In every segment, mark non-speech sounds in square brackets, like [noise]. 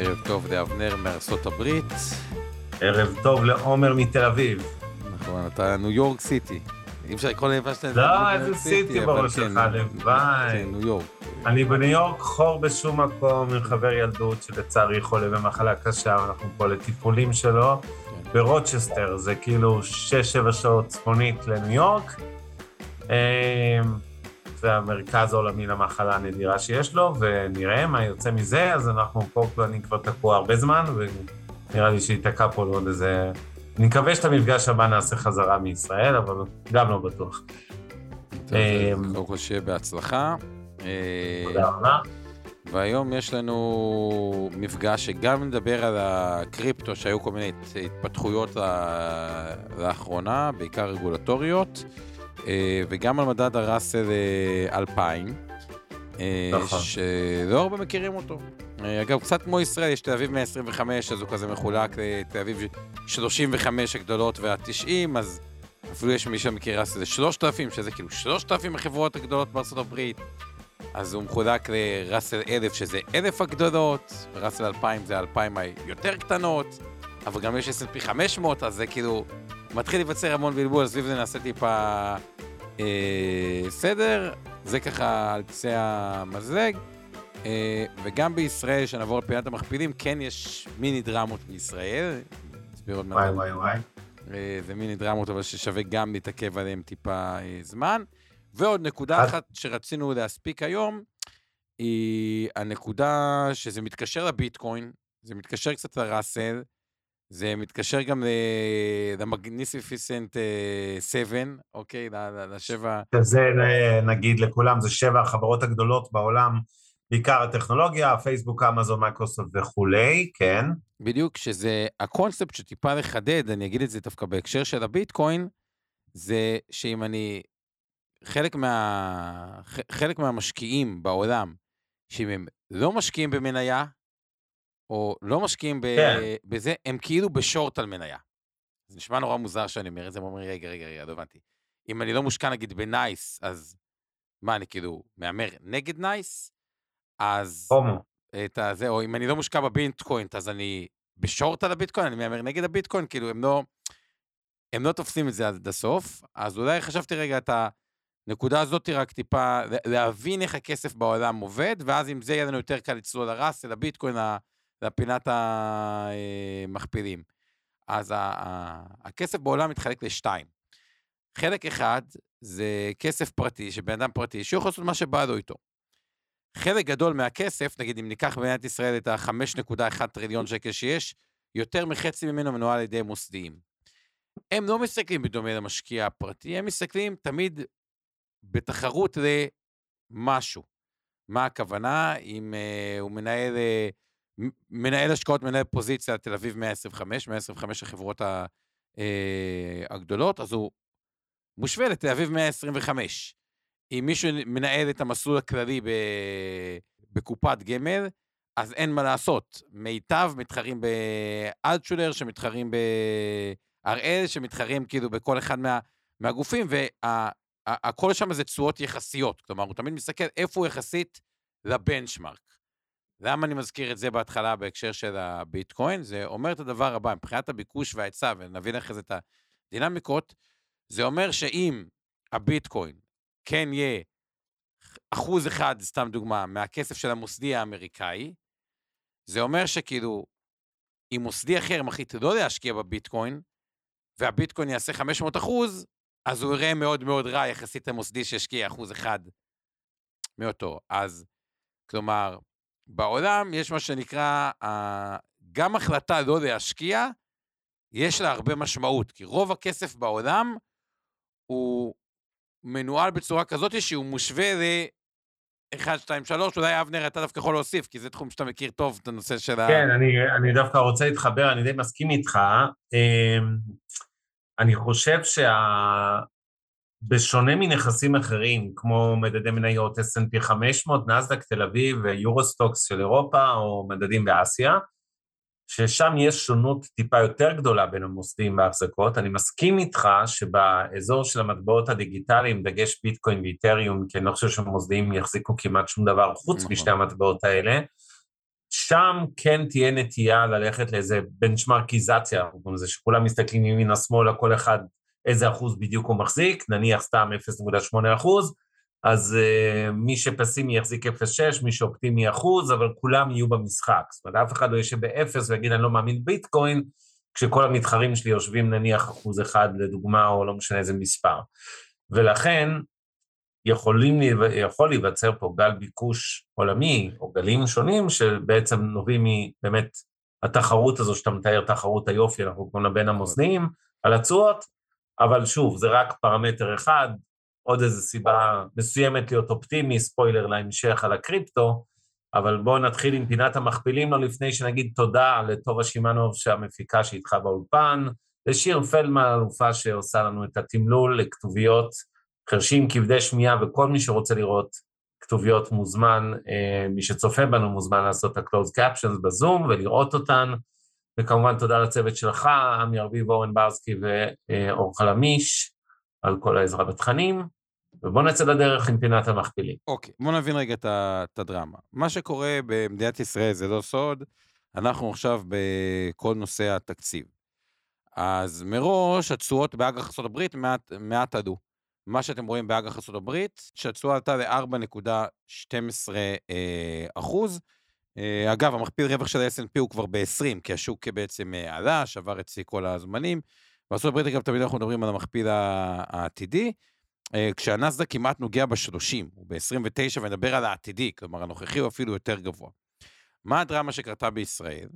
ערב טוב לאבנר מארצות הברית. ערב טוב לעומר מתל אביב. נכון, אתה ניו יורק סיטי. אי אפשר לקרוא להם שאתה... לא, איזה סיטי בראש כן, שלך, הלוואי. כן, ניו יורק. אני בניו יורק חור בשום מקום עם חבר ילדות שלצערי חולה במחלה קשה, ואנחנו פה לטיפולים שלו. כן. ברוצ'סטר, זה כאילו 6-7 שעות צפונית לניו יורק. אמ, זה המרכז העולמי למחלה הנדירה שיש לו, ונראה מה יוצא מזה, אז אנחנו פה, אני כבר תקוע הרבה זמן, ונראה לי שייתקע פה לעוד איזה... אני מקווה שאת המפגש הבא נעשה חזרה מישראל, אבל גם לא בטוח. אמ, קודם כל שיהיה בהצלחה. אה, תודה רבה. והיום יש לנו מפגש שגם נדבר על הקריפטו, שהיו כל מיני הת- התפתחויות לאחרונה, בעיקר רגולטוריות, וגם על מדד הראסל אה, 2000, אה, נכון. שלא הרבה מכירים אותו. אה, אגב, קצת כמו ישראל, יש תל אביב 125, אז הוא כזה מחולק לתל אביב 35 הגדולות וה-90, אז אפילו יש מי שמכיר ראסל 3000, שזה כאילו 3,000 החברות הגדולות בארצות הברית. אז הוא מחולק לראסל 1000, שזה 1,000 הגדולות, וראסל 2000 זה 2,000 היותר קטנות, אבל גם יש S&P 500, אז זה כאילו מתחיל להיווצר המון בלבול, סביב זה נעשה טיפה אה, סדר. זה ככה על קצה המזלג. אה, וגם בישראל, שנעבור לפינת המכפילים, כן יש מיני דרמות בישראל. נסביר עוד מעט. וואי וואי וואי. אה, זה מיני דרמות, אבל ששווה גם להתעכב עליהם טיפה אה, זמן. ועוד נקודה אחת שרצינו להספיק היום, היא הנקודה שזה מתקשר לביטקוין, זה מתקשר קצת לראסל, זה מתקשר גם למגניסיפיסנט 7, אוקיי? ל- ל- לשבע... שזה אה, נגיד לכולם, זה שבע החברות הגדולות בעולם, בעיקר הטכנולוגיה, פייסבוק, אמזון, מייקרוסופט וכולי, כן. בדיוק, שזה הקונספט שטיפה לחדד, אני אגיד את זה דווקא בהקשר של הביטקוין, זה שאם אני, חלק, מה, חלק מהמשקיעים בעולם, שאם הם לא משקיעים במניה, או לא משקיעים ב, כן. בזה, הם כאילו בשורט על מניה. זה נשמע נורא מוזר שאני אומר את זה, ואומרים, רגע, רגע, רגע, לא הבנתי. אם אני לא מושקע נגיד בנייס, אז מה, אני כאילו מהמר נגד נייס? אז... הומו. את הזה, או אם אני לא מושקע בביטקוין, אז אני בשורט על הביטקוין, אני מהמר נגד הביטקוין, כאילו הם לא, הם לא תופסים את זה עד הסוף, אז אולי חשבתי רגע את הנקודה הזאת רק טיפה, לה- להבין איך הכסף בעולם עובד, ואז עם זה יהיה לנו יותר קל לצלול לרס, לביטקוין, ל- לפינת המכפילים. אז הכסף בעולם מתחלק לשתיים. חלק אחד זה כסף פרטי, שבן אדם פרטי, שהוא יכול לעשות מה שבא לו איתו. חלק גדול מהכסף, נגיד אם ניקח במדינת ישראל את ה-5.1 טריליון שקל שיש, יותר מחצי ממנו מנוהל על ידי מוסדיים. הם לא מסתכלים בדומה למשקיע הפרטי, הם מסתכלים תמיד בתחרות למשהו. מה הכוונה? אם uh, הוא מנהל, uh, מנהל השקעות, מנהל פוזיציה תל אביב 125, 125 החברות ה, uh, הגדולות, אז הוא מושווה לתל אביב 125. אם מישהו מנהל את המסלול הכללי ב... בקופת גמל, אז אין מה לעשות. מיטב מתחרים באלטשולר, שמתחרים בהראל, שמתחרים כאילו בכל אחד מה... מהגופים, והכל שם זה תשואות יחסיות. כלומר, הוא תמיד מסתכל איפה הוא יחסית לבנצ'מארק. למה אני מזכיר את זה בהתחלה בהקשר של הביטקוין? זה אומר את הדבר הבא, מבחינת הביקוש וההיצע, ונבין אחרי זה את הדינמיקות, זה אומר שאם הביטקוין כן יהיה אחוז אחד, סתם דוגמה, מהכסף של המוסדי האמריקאי, זה אומר שכאילו, אם מוסדי אחר מחליט לא להשקיע בביטקוין, והביטקוין יעשה 500 אחוז, אז הוא יראה מאוד מאוד רע יחסית למוסדי שהשקיע אחוז אחד מאותו. אז, כלומר, בעולם יש מה שנקרא, uh, גם החלטה לא להשקיע, יש לה הרבה משמעות, כי רוב הכסף בעולם הוא מנוהל בצורה כזאת שהוא מושווה 1, 2, 3, אולי אבנר, אתה דווקא יכול להוסיף, כי זה תחום שאתה מכיר טוב, את הנושא של ה... כן, אני, אני דווקא רוצה להתחבר, אני די מסכים איתך. אמ, אני חושב שה... בשונה מנכסים אחרים, כמו מדדי מניות S&P 500, נסדק תל אביב ויורוסטוקס של אירופה, או מדדים באסיה, ששם יש שונות טיפה יותר גדולה בין המוסדים וההחזקות. אני מסכים איתך שבאזור של המטבעות הדיגיטליים, דגש ביטקוין ואיתריום, כי אני לא חושב שהמוסדים יחזיקו כמעט שום דבר חוץ נכון. משתי המטבעות האלה, שם כן תהיה נטייה ללכת לאיזה בנצ'מרקיזציה, זה שכולם מסתכלים ימינה-שמאלה, כל אחד איזה אחוז בדיוק הוא מחזיק, נניח סתם 0.8 אחוז, אז uh, מי שפסימי יחזיק 0.6, מי שאופטימי אחוז, אבל כולם יהיו במשחק. זאת אומרת, אף אחד לא יושב באפס ויגיד, אני לא מאמין ביטקוין, כשכל המתחרים שלי יושבים נניח אחוז אחד לדוגמה, או לא משנה איזה מספר. ולכן, יכולים, יכול להיווצר פה גל ביקוש עולמי, או גלים שונים, שבעצם נובעים מבאמת התחרות הזו שאתה מתאר, תחרות היופי, אנחנו קוראים לה בין המוסדיים, על התשואות, אבל שוב, זה רק פרמטר אחד, עוד איזו סיבה מסוימת להיות אופטימי, ספוילר להמשך על הקריפטו, אבל בואו נתחיל עם פינת המכפילים, לא לפני שנגיד תודה לטובה שמאנוב שהמפיקה שאיתך באולפן, לשיר פלדמן, אלופה שעושה לנו את התמלול לכתוביות חרשים, כבדי שמיעה, וכל מי שרוצה לראות כתוביות מוזמן, אה, מי שצופה בנו מוזמן לעשות את ה-closed captions בזום ולראות אותן. וכמובן תודה לצוות שלך, עמי ארביב, אורן ברסקי ואור חלמיש, על כל העזרה בתכנים, ובואו נצא לדרך עם פינת המכפילים. אוקיי, okay, בואו נבין רגע את הדרמה. מה שקורה במדינת ישראל זה לא סוד, אנחנו עכשיו בכל נושא התקציב. אז מראש התשואות באג"ח ארה"ב מעט, מעט עלו. מה שאתם רואים באג"ח ארה"ב, שהתשואה עלתה ל-4.12 אה, אחוז, אגב, המכפיל רווח של ה-S&P הוא כבר ב-20, כי השוק בעצם אה, עלה, שבר את שיא כל הזמנים. בארצות הברית, אגב, תמיד אנחנו מדברים על המכפיל העתידי, אה, כשהנסדק כמעט נוגע ב-30, הוא ב-29, ונדבר על העתידי, כלומר, הנוכחי הוא אפילו יותר גבוה. מה הדרמה שקרתה בישראל?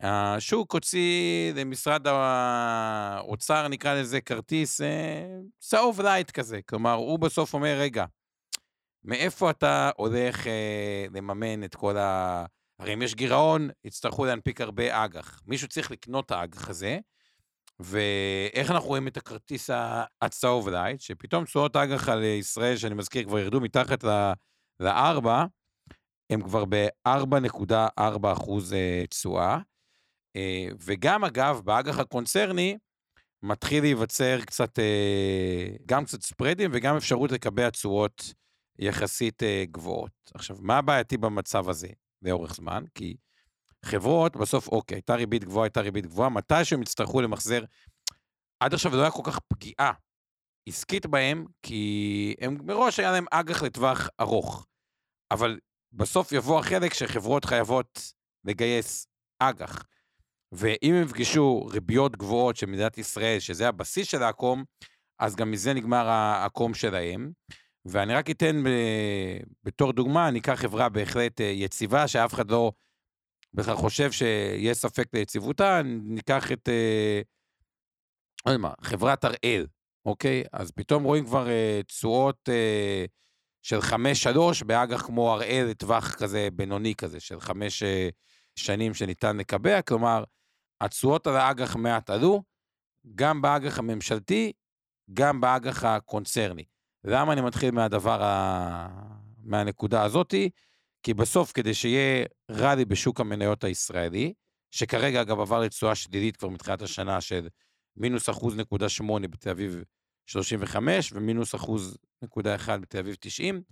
השוק הוציא למשרד האוצר, נקרא לזה כרטיס צהוב light כזה. כלומר, הוא בסוף אומר, רגע, מאיפה אתה הולך אה, לממן את כל ה... הרי אם יש גירעון, יצטרכו להנפיק הרבה אג"ח. מישהו צריך לקנות את האג"ח הזה, ואיך אנחנו רואים את הכרטיס הצהוב light, שפתאום תשואות אג"ח על ישראל, שאני מזכיר, כבר ירדו מתחת ל-4, הם כבר ב-4.4 אחוז אה, תשואה. אה, וגם, אגב, באג"ח הקונצרני, מתחיל להיווצר קצת, אה, גם קצת ספרדים וגם אפשרות לקבע תשואות יחסית אה, גבוהות. עכשיו, מה הבעייתי במצב הזה לאורך זמן? כי חברות, בסוף, אוקיי, הייתה ריבית גבוהה, הייתה ריבית גבוהה, מתי שהם יצטרכו למחזר, עד עכשיו לא היה כל כך פגיעה עסקית בהם, כי הם מראש היה להם אג"ח לטווח ארוך. אבל בסוף יבוא החלק שחברות חייבות לגייס אג"ח. ואם הם יפגשו ריביות גבוהות של מדינת ישראל, שזה הבסיס של העקום, אז גם מזה נגמר העקום שלהם. ואני רק אתן בתור דוגמה, אני אקח חברה בהחלט אה, יציבה, שאף אחד לא בכלל חושב שיש ספק ליציבותה, ניקח את, אה, לא יודע מה, חברת הראל, אוקיי? אז פתאום רואים כבר אה, תשואות של חמש-שלוש באג"ח כמו הראל לטווח כזה בינוני כזה, של חמש שנים שניתן לקבע, כלומר, התשואות על האג"ח מעט עלו, גם באג"ח הממשלתי, גם באג"ח הקונצרני. למה אני מתחיל מהדבר, ה... מהנקודה הזאתי? כי בסוף, כדי שיהיה ראלי בשוק המניות הישראלי, שכרגע אגב עבר לתשואה שלילית כבר מתחילת השנה של מינוס אחוז נקודה שמונה בתל אביב 35 ומינוס אחוז נקודה אחד בתל אביב 90,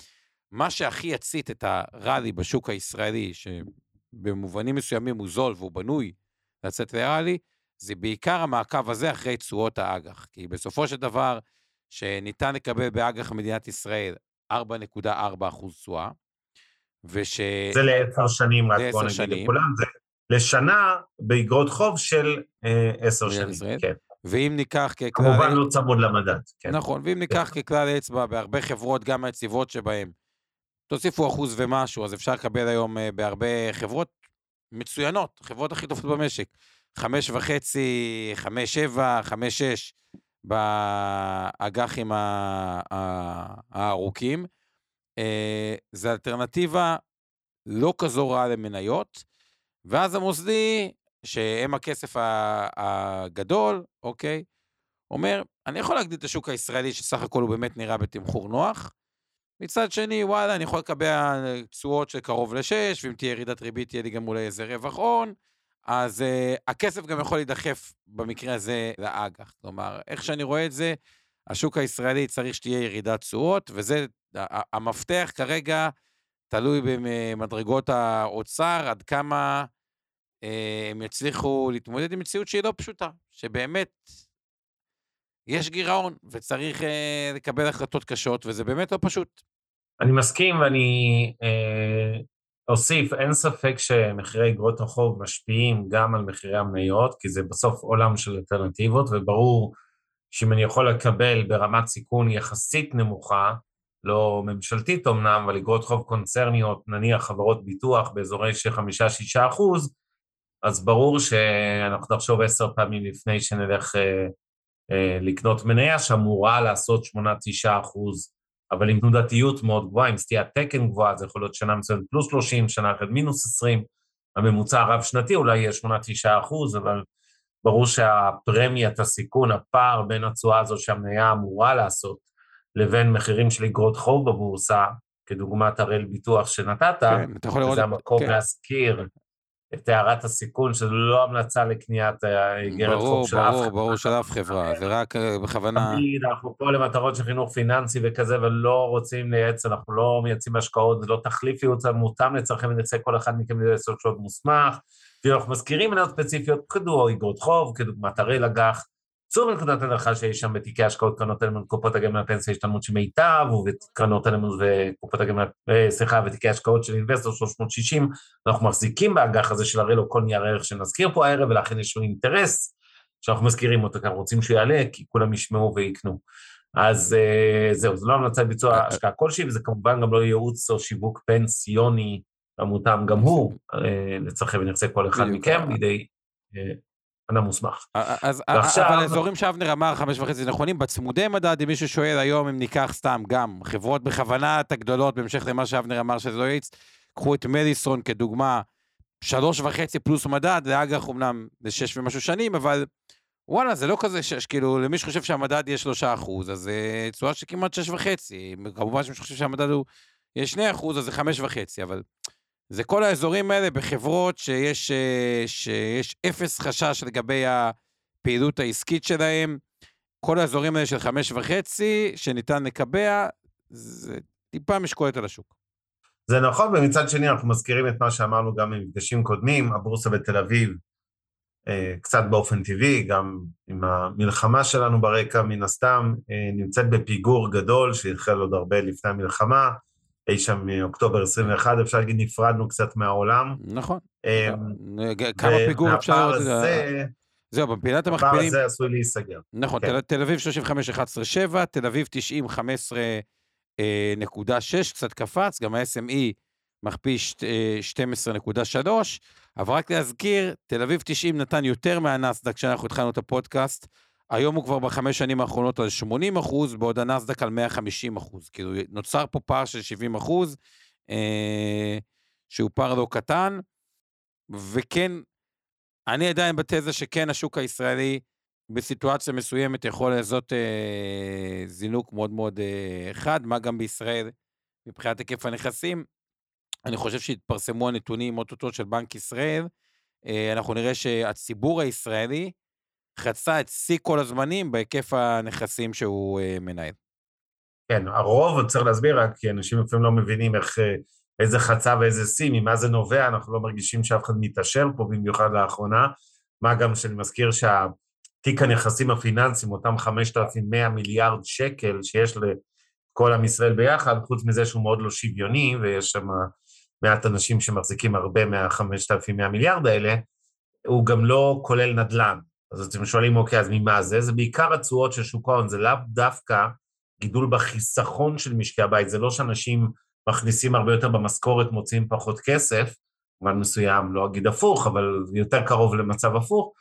מה שהכי יצית את הראלי בשוק הישראלי, שבמובנים מסוימים הוא זול והוא בנוי לצאת לראלי, זה בעיקר המעקב הזה אחרי תשואות האג"ח. כי בסופו של דבר, שניתן לקבל באג"ח מדינת ישראל 4.4 אחוז תשואה, וש... זה לעשר שנים, רק בוא נגיד לכולם, זה לשנה באגרות חוב של אה, עשר שנים, ישראל. כן. ואם ניקח ככלל... כמובן לא צמוד למדד, כן. נכון, ואם ניקח כן. ככלל אצבע בהרבה חברות, גם היציבות שבהן, תוסיפו אחוז ומשהו, אז אפשר לקבל היום אה, בהרבה חברות מצוינות, חברות הכי טובות במשק. חמש וחצי, חמש שבע, חמש שש. באג"חים הארוכים. אה, זה אלטרנטיבה לא כזו רעה למניות, ואז המוסדי, שהם הכסף הגדול, אוקיי, אומר, אני יכול להגדיל את השוק הישראלי, שסך הכל הוא באמת נראה בתמחור נוח. מצד שני, וואלה, אני יכול לקבע תשואות של קרוב לשש, ואם תהיה ירידת ריבית, תהיה לי גם אולי איזה רווח הון. אז uh, הכסף גם יכול להידחף במקרה הזה לאג"ח. כלומר, איך שאני רואה את זה, השוק הישראלי צריך שתהיה ירידת תשואות, וזה המפתח כרגע תלוי במדרגות האוצר, עד כמה uh, הם יצליחו להתמודד עם מציאות שהיא לא פשוטה, שבאמת יש גירעון, וצריך uh, לקבל החלטות קשות, וזה באמת לא פשוט. אני מסכים, ואני אה, אוסיף, אין ספק שמחירי אגרות החוב משפיעים גם על מחירי המניות, כי זה בסוף עולם של אלטרנטיבות, וברור שאם אני יכול לקבל ברמת סיכון יחסית נמוכה, לא ממשלתית אמנם, אבל אגרות חוב קונצרניות, נניח חברות ביטוח באזורי של חמישה-שישה אחוז, אז ברור שאנחנו נחשוב עשר פעמים לפני שנלך אה, אה, לקנות מניה שאמורה לעשות שמונה-תשעה אחוז אבל עם תנודתיות מאוד גבוהה, עם סטיית תקן גבוהה, זה יכול להיות שנה מסוימת פלוס 30, שנה אחרת מינוס 20, הממוצע הרב-שנתי אולי יהיה 8-9 אחוז, אבל ברור שהפרמיית הסיכון, הפער בין התשואה הזו שהמניה אמורה לעשות, לבין מחירים של אגרות חוב בבורסה, כדוגמת הראל ביטוח שנתת, כן, וזה המקום כן. להזכיר את הערת הסיכון, שזו לא המלצה לקניית איגרת חוב של אף חברה. ברור, ברור, של אף חברה, זה רק אה, בכוונה... תמיד, אנחנו פה למטרות של חינוך פיננסי וכזה, ולא רוצים לייעץ, אנחנו לא מייצאים השקעות, זה לא תחליף ייעוץ, מותאם לצרכם ונצא כל אחד מכם לעשות שעות מוסמך, ואנחנו מזכירים מניות ספציפיות, כדוגמת איגרות חוב, כדוגמת הראל אג"ח, צאו מנקודת הנחה שיש שם בתיקי השקעות קרנות אלמנט, קופות הגמל לפנסיה השתלמות של מיטב, וקרנות אלמנט וקופות הגמל, אה, סליחה, ותיקי השקעות של אינבסטור 360, אנחנו מחזיקים באג"ח הזה של הראל או כל נייר ערך שנזכיר פה הערב, ולכן יש לו אינטרס שאנחנו מזכירים אותו, כי אנחנו רוצים שהוא יעלה, כי כולם ישמעו ויקנו. אז אה, זהו, זו לא המלצה לביצוע אה, השקעה כלשהי, וזה כמובן גם לא ייעוץ או שיווק פנסיוני המותאם גם הוא לצרכי ונכסי כל אחד מכם, לידי אדם מוסמך. אז, ועכשיו... אבל אזורים שאבנר אמר, חמש וחצי נכונים, בצמודי מדד, אם מישהו שואל היום, אם ניקח סתם גם חברות בכוונה את הגדולות, בהמשך למה שאבנר אמר שזה לא יעיץ, קחו את מדיסון כדוגמה, שלוש וחצי פלוס מדד, זה אג"ח אמנם לשש ומשהו שנים, אבל וואלה, זה לא כזה, שש, כאילו, למי שחושב שהמדד יהיה שלושה אחוז, אז זה תשואה של כמעט שש וחצי. כמובן שמי שחושב שהמדד הוא יהיה שני אחוז, אז זה חמש וחצי, אבל זה כל האזורים האלה בחברות שיש, אה, שיש אפס חשש לגבי הפעילות העסקית שלהם. כל האזורים האלה של חמש וחצי, שניתן לקבע, זה טיפה משקולת על השוק. זה נכון, ומצד שני אנחנו מזכירים את מה שאמרנו גם במפגשים קודמים, הבורסה בתל אביב, אה, קצת באופן טבעי, גם עם המלחמה שלנו ברקע, מן הסתם, אה, נמצאת בפיגור גדול שהתחיל עוד הרבה לפני המלחמה. אי שם מאוקטובר 21, אפשר להגיד, נפרדנו קצת מהעולם. נכון. אמ, כמה פיגור אפשר? זהו, בפינת המכפילים... הפער הזה עשוי להיסגר. נכון, כן. תל אביב 35, 11, 7, תל אביב 90, 15, אה, נקודה 6, קצת קפץ, גם ה-SME מכפיל 12.3, אבל רק להזכיר, תל אביב 90 נתן יותר מהנסדק כשאנחנו התחלנו את הפודקאסט, היום הוא כבר בחמש שנים האחרונות על 80 אחוז, בעוד הנסדק על 150 אחוז. כאילו, נוצר פה פער של 70 אחוז, אה, שהוא פער לא קטן, וכן, אני עדיין בתזה שכן, השוק הישראלי בסיטואציה מסוימת יכול לעשות אה, זינוק מאוד מאוד אה, חד, מה גם בישראל מבחינת היקף הנכסים. אני חושב שהתפרסמו הנתונים אוטוטו של בנק ישראל, אה, אנחנו נראה שהציבור הישראלי, חצה את שיא כל הזמנים בהיקף הנכסים שהוא uh, מנהל. כן, הרוב, צריך להסביר רק, כי אנשים לפעמים לא מבינים איך, אה, איזה חצה ואיזה שיא, ממה זה נובע, אנחנו לא מרגישים שאף אחד מתעשר פה, במיוחד לאחרונה. מה גם שאני מזכיר שהתיק הנכסים הפיננסיים, אותם 5,100 מיליארד שקל שיש לכל עם ישראל ביחד, חוץ מזה שהוא מאוד לא שוויוני, ויש שם מעט אנשים שמחזיקים הרבה מה-5,100 מיליארד האלה, הוא גם לא כולל נדל"ן. אז אתם שואלים, אוקיי, אז ממה זה? זה בעיקר התשואות של שוק ההון, זה לאו דווקא גידול בחיסכון של משקי הבית, זה לא שאנשים מכניסים הרבה יותר במשכורת, מוציאים פחות כסף, במובן מסוים, לא אגיד הפוך, אבל יותר קרוב למצב הפוך,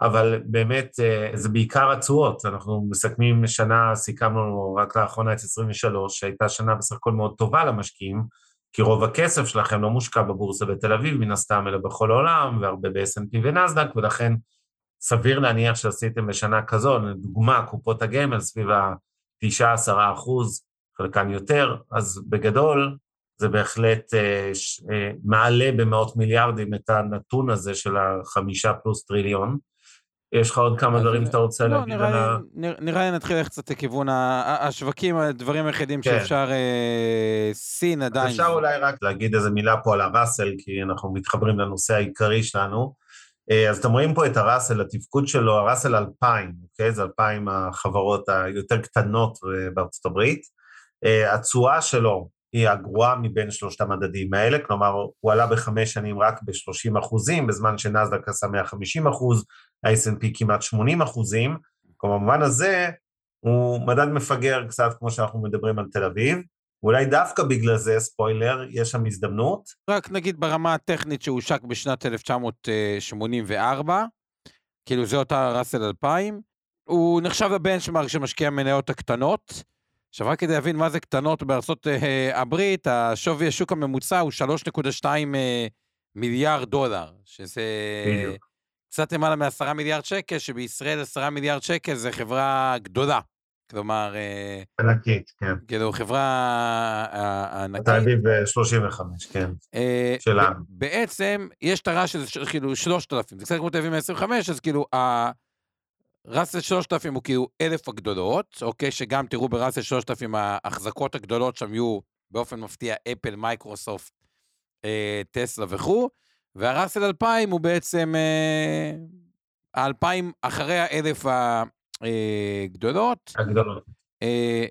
אבל באמת אה, זה בעיקר התשואות. אנחנו מסכמים שנה, סיכמנו רק לאחרונה את 23, שהייתה שנה בסך הכל מאוד טובה למשקיעים, כי רוב הכסף שלכם לא מושקע בבורסה בתל אביב, מן הסתם, אלא בכל העולם, והרבה ב-S&P ונסדק, ולכן סביר להניח שעשיתם בשנה כזו, לדוגמה, קופות הגמל סביב ה-9-10 אחוז, חלקן יותר, אז בגדול זה בהחלט אה, ש, אה, מעלה במאות מיליארדים את הנתון הזה של החמישה פלוס טריליון. יש לך עוד כמה דברים שאתה רוצה לא, להגיד על ה... נראה- לי נתחיל ללכת קצת לכיוון השווקים, הדברים היחידים כן. שאפשר, אה, סין עדיין. אפשר אולי רק להגיד איזה מילה פה על הראסל, כי אנחנו מתחברים לנושא העיקרי שלנו. אה, אז אתם רואים פה את הראסל, התפקוד שלו, הראסל 2000, אוקיי? זה 2,000 החברות היותר קטנות אה, בארצות הברית. אה, התשואה שלו היא הגרועה מבין שלושת המדדים האלה, כלומר, הוא עלה בחמש שנים רק ב-30 אחוזים, בזמן שנסדק עשה 150 אחוז, ה-S&P כמעט 80 אחוזים. כלומר, במובן הזה, הוא מדד מפגר קצת כמו שאנחנו מדברים על תל אביב. אולי דווקא בגלל זה, ספוילר, יש שם הזדמנות. רק נגיד ברמה הטכנית שהושק בשנת 1984, כאילו זה אותה ראסל 2000, הוא נחשב לבנצ'מארק של משקיעי המניות הקטנות. עכשיו רק כדי להבין מה זה קטנות בארצות אה, הברית, השווי השוק הממוצע הוא 3.2 אה, מיליארד דולר, שזה בדיוק. קצת למעלה מ-10 מיליארד שקל, שבישראל 10 מיליארד שקל זה חברה גדולה. כלומר, אה, ענקית, כן. כאילו חברה אה, ענקית. תל אביב אה, 35, כן. אה, שלנו. בעצם, יש את הרעש שזה ש- כאילו 3,000, זה קצת כמו תל אביב 125, אז כאילו, הראסל 3,000 הוא כאילו אלף הגדולות, אוקיי? שגם תראו בראסל 3,000, ההחזקות הגדולות שם יהיו באופן מפתיע אפל, מייקרוסופט, אה, טסלה וכו', והראסל 2,000 הוא בעצם אה, ה-2,000 אחרי האלף הגדולות. הגדולות. אה,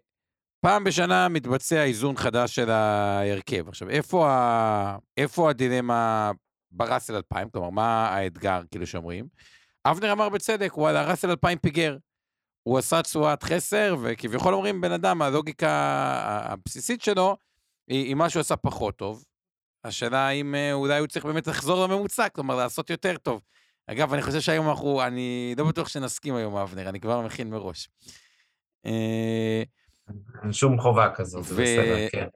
פעם בשנה מתבצע איזון חדש של ההרכב. עכשיו, איפה, ה... איפה הדילמה בראסל 2000? כלומר, מה האתגר, כאילו שאומרים? אבנר אמר בצדק, וואלה, ראסל 2000 פיגר. הוא עשה תשואת חסר, וכביכול אומרים, בן אדם, הלוגיקה הבסיסית שלו, היא, היא מה שהוא עשה פחות טוב. השאלה האם אה, אולי הוא צריך באמת לחזור לממוצע, כלומר, לעשות יותר טוב. אגב, אני חושב שהיום אנחנו, אני לא בטוח שנסכים היום, אבנר, אני כבר מכין מראש. אה, אין שום חובה כזאת, זה בסדר, כן.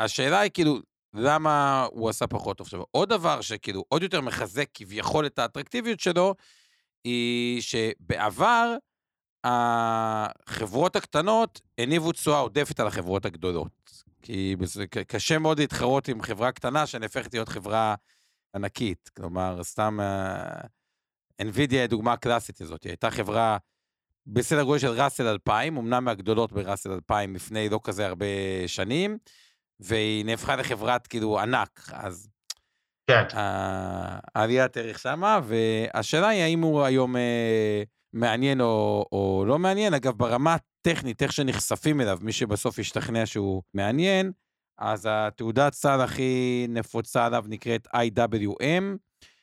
והשאלה היא כאילו, למה הוא עשה פחות טוב? עכשיו, עוד דבר שכאילו עוד יותר מחזק כביכול את האטרקטיביות שלו, היא שבעבר החברות הקטנות הניבו תשואה עודפת על החברות הגדולות. כי זה קשה מאוד להתחרות עם חברה קטנה שנהפכת להיות חברה ענקית. כלומר, סתם אה, NVIDIA היא דוגמה קלאסית הזאת. היא הייתה חברה בסדר גודל של ראסל 2000, אמנם מהגדולות בראסל 2000 לפני לא כזה הרבה שנים, והיא נהפכה לחברת כאילו ענק, אז כן, ה- העליית ערך שמה, והשאלה היא האם הוא היום אה, מעניין או, או לא מעניין. אגב, ברמה הטכנית, איך שנחשפים אליו, מי שבסוף ישתכנע שהוא מעניין, אז התעודת סל הכי נפוצה עליו נקראת IWM,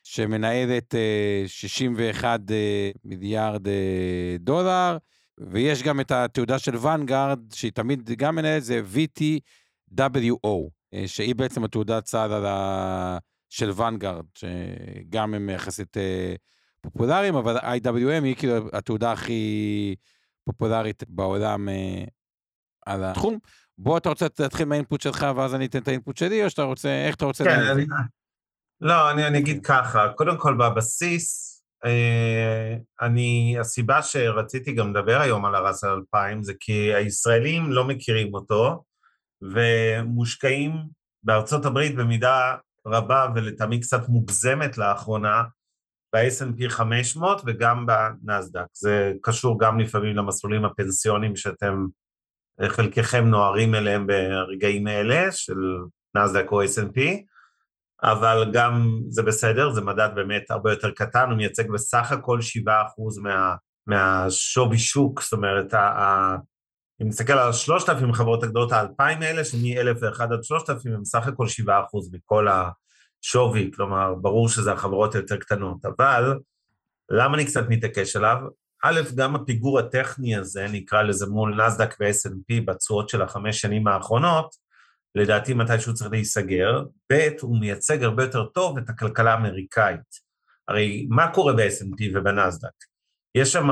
שמנהלת אה, 61 אה, מיליארד אה, דולר, ויש גם את התעודה של ואנגארד, שהיא תמיד גם מנהלת, זה VTWO, אה, שהיא בעצם התעודת סל ה... של ואנגארד, שגם הם יחסית אה, פופולריים, אבל IWM היא כאילו התעודה הכי פופולרית בעולם אה, על התחום. בוא, אתה רוצה להתחיל מהאינפוט שלך, ואז אני אתן את האינפוט שלי, או שאתה רוצה, איך אתה רוצה... כן, אני... לא, אני, אני אגיד ככה, קודם כל בבסיס, אה, אני, הסיבה שרציתי גם לדבר היום על הראסל 2000 זה כי הישראלים לא מכירים אותו, ומושקעים בארצות הברית במידה רבה ולטעמי קצת מוגזמת לאחרונה, ב-S&P 500 וגם בנסדק. זה קשור גם לפעמים למסלולים הפנסיונים שאתם, חלקכם נוהרים אליהם ברגעים אלה, של נסדק או S&P, אבל גם זה בסדר, זה מדד באמת הרבה יותר קטן, הוא מייצג בסך הכל 7% מה, מהשווי שוק, זאת אומרת, ה, אם נסתכל על השלושת אלפים חברות הגדולות, האלפיים האלה, שמ-1001 עד שלושת אלפים, הם סך הכל 7% מכל השווי, כלומר, ברור שזה החברות היותר קטנות, אבל למה אני קצת מתעקש עליו? א', גם הפיגור הטכני הזה, נקרא לזה מול נסדק ו-S&P בתשואות של החמש שנים האחרונות, לדעתי מתישהו צריך להיסגר, ב', הוא מייצג הרבה יותר טוב את הכלכלה האמריקאית. הרי מה קורה ב-S&P ובנסדק? יש שם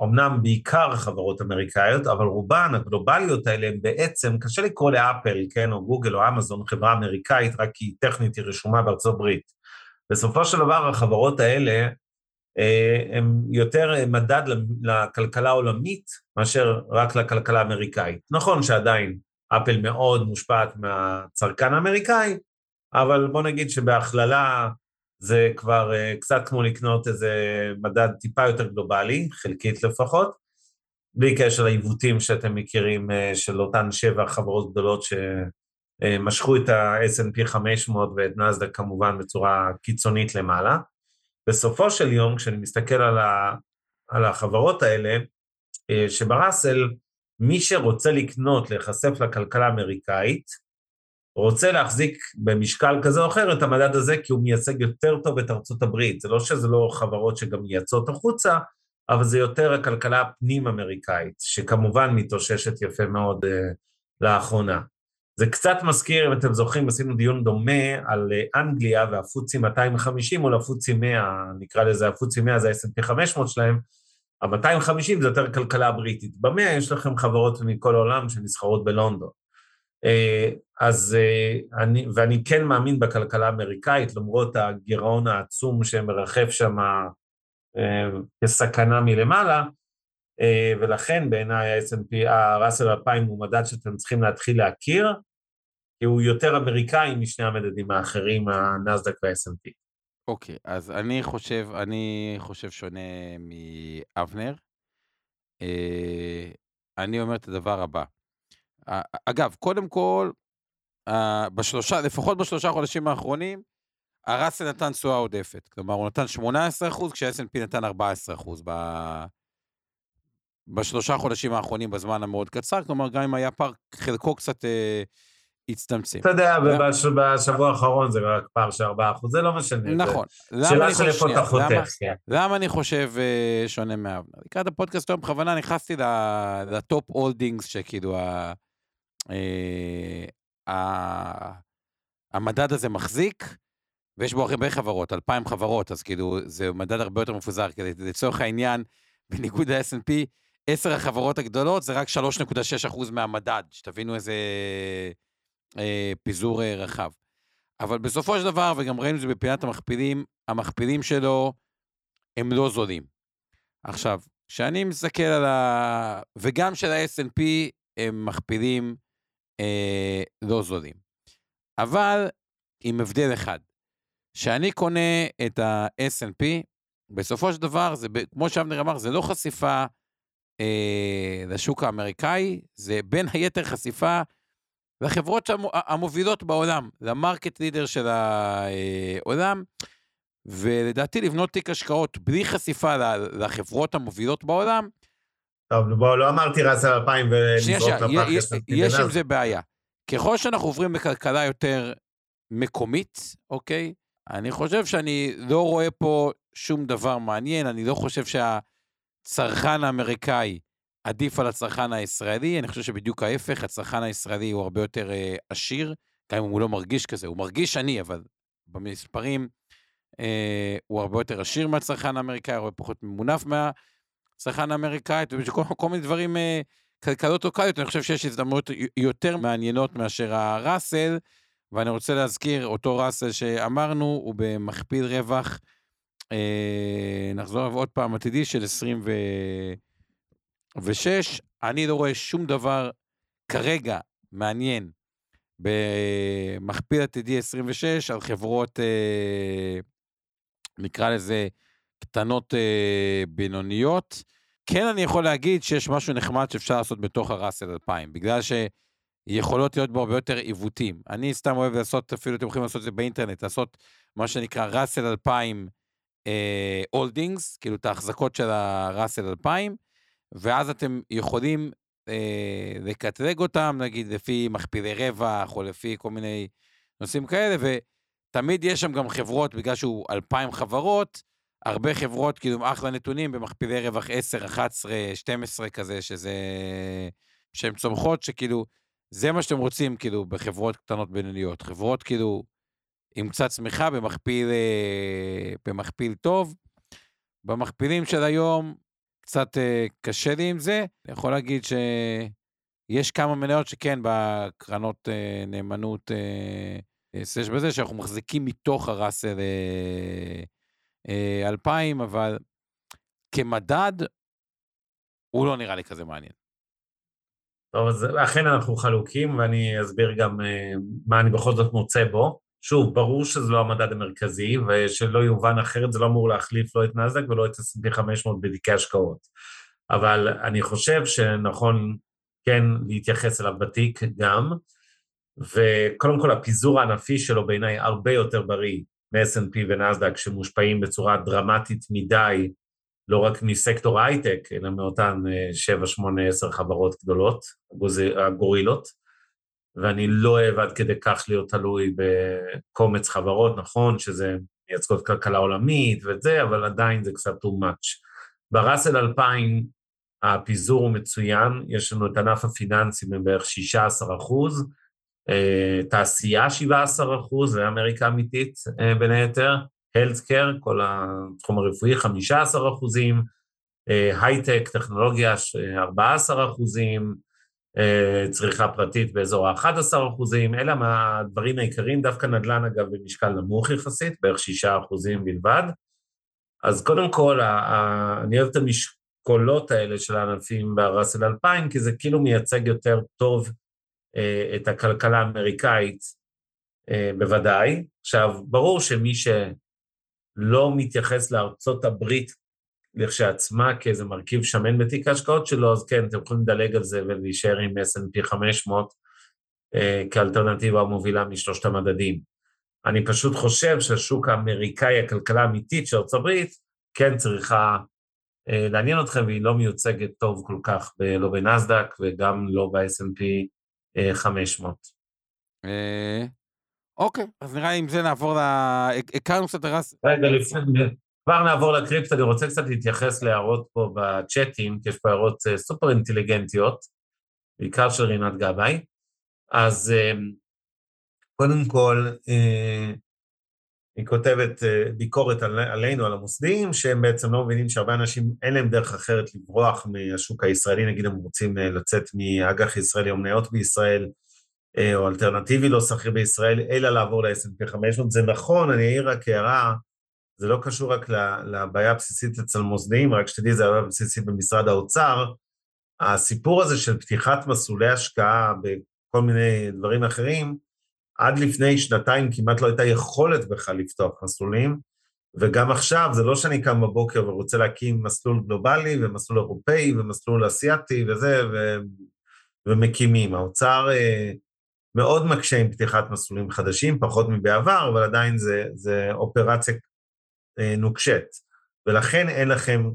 אומנם אה, בעיקר חברות אמריקאיות, אבל רובן הגלובליות האלה הם בעצם, קשה לקרוא לאפל, כן, או גוגל או אמזון חברה אמריקאית, רק כי טכנית היא רשומה בארצות הברית. בסופו של דבר החברות האלה הן יותר מדד לכלכלה העולמית מאשר רק לכלכלה האמריקאית. נכון שעדיין אפל מאוד מושפעת מהצרכן האמריקאי, אבל בוא נגיד שבהכללה זה כבר uh, קצת כמו לקנות איזה מדד טיפה יותר גלובלי, חלקית לפחות, בלי קשר לעיוותים שאתם מכירים של אותן שבע חברות גדולות שמשכו את ה-S&P 500 ואת נסדק כמובן בצורה קיצונית למעלה. בסופו של יום, כשאני מסתכל על, ה, על החברות האלה, uh, שבראסל, מי שרוצה לקנות, להיחשף לכלכלה האמריקאית, רוצה להחזיק במשקל כזה או אחר את המדד הזה כי הוא מייצג יותר טוב את ארצות הברית. זה לא שזה לא חברות שגם מייצאות החוצה, אבל זה יותר הכלכלה הפנים-אמריקאית, שכמובן מתאוששת יפה מאוד uh, לאחרונה. זה קצת מזכיר, אם אתם זוכרים, עשינו דיון דומה על uh, אנגליה והפוצי 250 מול הפוצי 100, נקרא לזה הפוצי 100 זה ה-S&P 500 שלהם, ה-250 זה יותר כלכלה בריטית. במאה יש לכם חברות מכל העולם שנסחרות בלונדון. אה, אז אה, אני, ואני כן מאמין בכלכלה האמריקאית, למרות הגירעון העצום שמרחף שם אה, כסכנה מלמעלה, ולכן בעיניי ה-S&P, ה-Russell 2000 הוא מדד שאתם צריכים להתחיל להכיר, כי הוא יותר אמריקאי משני המדדים האחרים, הנסדק וה-S&P. אוקיי, okay, אז אני חושב, אני חושב שונה מאבנר. אני אומר את הדבר הבא. אגב, קודם כל, בשלושה, לפחות בשלושה חודשים האחרונים, הראסל נתן תשואה עודפת. כלומר, הוא נתן 18%, כשה-S&P נתן 14% ב... בשלושה חודשים האחרונים בזמן המאוד קצר, כלומר, גם אם היה פער, חלקו קצת אה, הצטמצם. אתה יודע, בשבוע האחרון זה רק פער של 4%, זה לא משנה. נכון. שאלה של איפה אתה חותך. כן. למה אני חושב אה, שונה מאבנר? לקראת הפודקאסט היום בכוונה נכנסתי לטופ הולדינגס, שכאילו אה, המדד הזה מחזיק, ויש בו הרבה חברות, 2,000 חברות, אז כאילו, זה מדד הרבה יותר מפוזר. לצורך העניין, בניגוד ל-S&P, 10 החברות הגדולות זה רק 3.6% מהמדד, שתבינו איזה אה, פיזור אה, רחב. אבל בסופו של דבר, וגם ראינו את זה בפינת המכפילים, המכפילים שלו הם לא זולים. עכשיו, כשאני מסתכל על ה... וגם של ה-S&P הם מכפילים אה, לא זולים. אבל עם הבדל אחד, כשאני קונה את ה snp בסופו של דבר, זה, כמו שאבנר אמר, זה לא חשיפה אה, לשוק האמריקאי, זה בין היתר חשיפה לחברות המובילות בעולם, למרקט לידר של העולם, ולדעתי לבנות תיק השקעות בלי חשיפה לחברות המובילות בעולם, טוב, בוא, לא אמרתי רס על 2000 ולזרוק לפח יש עם זה בעיה. ככל שאנחנו עוברים לכלכלה יותר מקומית, אוקיי? אני חושב שאני לא רואה פה שום דבר מעניין, אני לא חושב שהצרכן האמריקאי עדיף על הצרכן הישראלי, אני חושב שבדיוק ההפך, הצרכן הישראלי הוא הרבה יותר אה, עשיר, גם אם הוא לא מרגיש כזה, הוא מרגיש עני, אבל במספרים אה, הוא הרבה יותר עשיר מהצרכן האמריקאי, הרבה פחות ממונף מה... צרכן אמריקאית, וכל כל מיני דברים, אה, כלכלות לוקאליות, אני חושב שיש הזדמנויות יותר מעניינות מאשר הראסל, ואני רוצה להזכיר, אותו ראסל שאמרנו, הוא במכפיל רווח, אה, נחזור עוד פעם, עתידי של 26. אני לא רואה שום דבר כרגע מעניין במכפיל עתידי 26 על חברות, אה, נקרא לזה, קטנות אה, בינוניות. כן אני יכול להגיד שיש משהו נחמד שאפשר לעשות בתוך הראסל 2000, בגלל שיכולות להיות בו הרבה יותר עיוותים. אני סתם אוהב לעשות, אפילו אתם יכולים לעשות את זה באינטרנט, לעשות מה שנקרא ראסל 2000 הולדינגס, אה, כאילו את ההחזקות של הראסל 2000, ואז אתם יכולים אה, לקטלג אותם, נגיד לפי מכפילי רווח, או לפי כל מיני נושאים כאלה, ותמיד יש שם גם חברות, בגלל שהוא 2,000 חברות, הרבה חברות, כאילו, אחלה נתונים במכפילי רווח 10, 11, 12 כזה, שזה... שהן צומחות, שכאילו, זה מה שאתם רוצים, כאילו, בחברות קטנות בינוניות. חברות, כאילו, עם קצת צמיחה במכפיל, אה, במכפיל טוב. במכפילים של היום קצת אה, קשה לי עם זה. אני יכול להגיד שיש כמה מניות שכן בקרנות אה, נאמנות סש בזה, שאנחנו מחזיקים מתוך הראסל 2000, אבל כמדד, הוא לא נראה לי כזה מעניין. טוב, אז אכן אנחנו חלוקים, ואני אסביר גם מה אני בכל זאת מוצא בו. שוב, ברור שזה לא המדד המרכזי, ושלא יובן אחרת, זה לא אמור להחליף לא את נאסדק ולא את S&P 500 בתיקי השקעות. אבל אני חושב שנכון כן להתייחס אליו בתיק גם, וקודם כל הפיזור הענפי שלו בעיניי הרבה יותר בריא מ-S&P ונאסדק, שמושפעים בצורה דרמטית מדי, לא רק מסקטור ההייטק, אלא מאותן 7, 8, 10 חברות גדולות, הגורילות. ואני לא אוהב עד כדי כך להיות תלוי בקומץ חברות, נכון, שזה מייצגות כלכלה עולמית וזה, אבל עדיין זה קצת too much. בראסל 2000 הפיזור הוא מצוין, יש לנו את ענף הפיננסים בערך 16 אחוז, אה, תעשייה 17 אחוז, זה אמריקה אמיתית אה, בין היתר, הלסקר, כל התחום הרפואי 15 אחוזים, אה, הייטק, טכנולוגיה 14 אחוזים, אה, צריכה פרטית באזור ה-11 אחוזים, אלה הדברים העיקריים, דווקא נדל"ן אגב במשקל נמוך יחסית, בערך 6 אחוזים בלבד. אז קודם כל, אני אוהב את המשקולות האלה של הענפים בראסל 2000, כי זה כאילו מייצג יותר טוב אה, את הכלכלה האמריקאית אה, בוודאי. עכשיו, ברור שמי שלא מתייחס לארצות הברית לכשעצמה כאיזה מרכיב שמן בתיק ההשקעות שלו, אז כן, אתם יכולים לדלג על זה ולהישאר עם S&P 500 אה, כאלטרנטיבה המובילה משלושת המדדים. אני פשוט חושב שהשוק האמריקאי, הכלכלה האמיתית של ארה"ב, כן צריכה אה, לעניין אתכם, והיא לא מיוצגת טוב כל כך, ב- לא בנסדק וגם לא ב-S&P אה, 500. אה, אוקיי, אז נראה לי עם זה נעבור ל... הכרנו קצת הרס... רגע, לפני, כבר נעבור לקריפט, אני רוצה קצת להתייחס להערות פה בצ'אטים, כי יש פה הערות אה, סופר אינטליגנטיות, בעיקר של רינת גבאי. אז אה, קודם כל, אה, היא כותבת ביקורת עלינו, על המוסדיים, שהם בעצם לא מבינים שהרבה אנשים, אין להם דרך אחרת לברוח מהשוק הישראלי, נגיד הם רוצים לצאת מאג"ח ישראלי או מניות בישראל, או אלטרנטיבי לא שכיר בישראל, אלא לעבור ל-S&P 500. זה נכון, אני אעיר רק הערה, זה לא קשור רק לבעיה הבסיסית אצל מוסדיים, רק שתדעי, זה הבעיה הבסיסית במשרד האוצר. הסיפור הזה של פתיחת מסלולי השקעה בכל מיני דברים אחרים, עד לפני שנתיים כמעט לא הייתה יכולת בכלל לפתוח מסלולים, וגם עכשיו, זה לא שאני קם בבוקר ורוצה להקים מסלול גלובלי ומסלול אירופאי ומסלול אסיאתי וזה, ו... ומקימים. האוצר אה, מאוד מקשה עם פתיחת מסלולים חדשים, פחות מבעבר, אבל עדיין זה, זה אופרציה נוקשת, ולכן אין לכם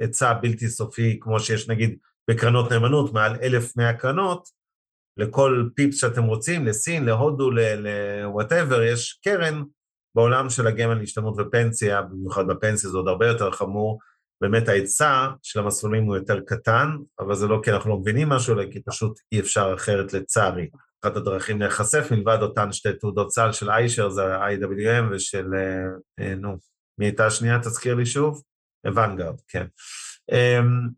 היצע בלתי סופי, כמו שיש נגיד בקרנות נאמנות, מעל 1,100 קרנות, לכל פיפס שאתם רוצים, לסין, להודו, ל-whatever, יש קרן בעולם של הגמל להשתלמות ופנסיה, במיוחד בפנסיה זה עוד הרבה יותר חמור, באמת ההיצע של המסלולים הוא יותר קטן, אבל זה לא כי אנחנו לא מבינים משהו, אלא כי פשוט אי אפשר אחרת לצערי. אחת הדרכים להיחשף מלבד אותן שתי תעודות סל של איישר, זה ה-IWM ושל, אה, אה, נו, מי הייתה השנייה? תזכיר לי שוב? ונגארד, כן. אמ,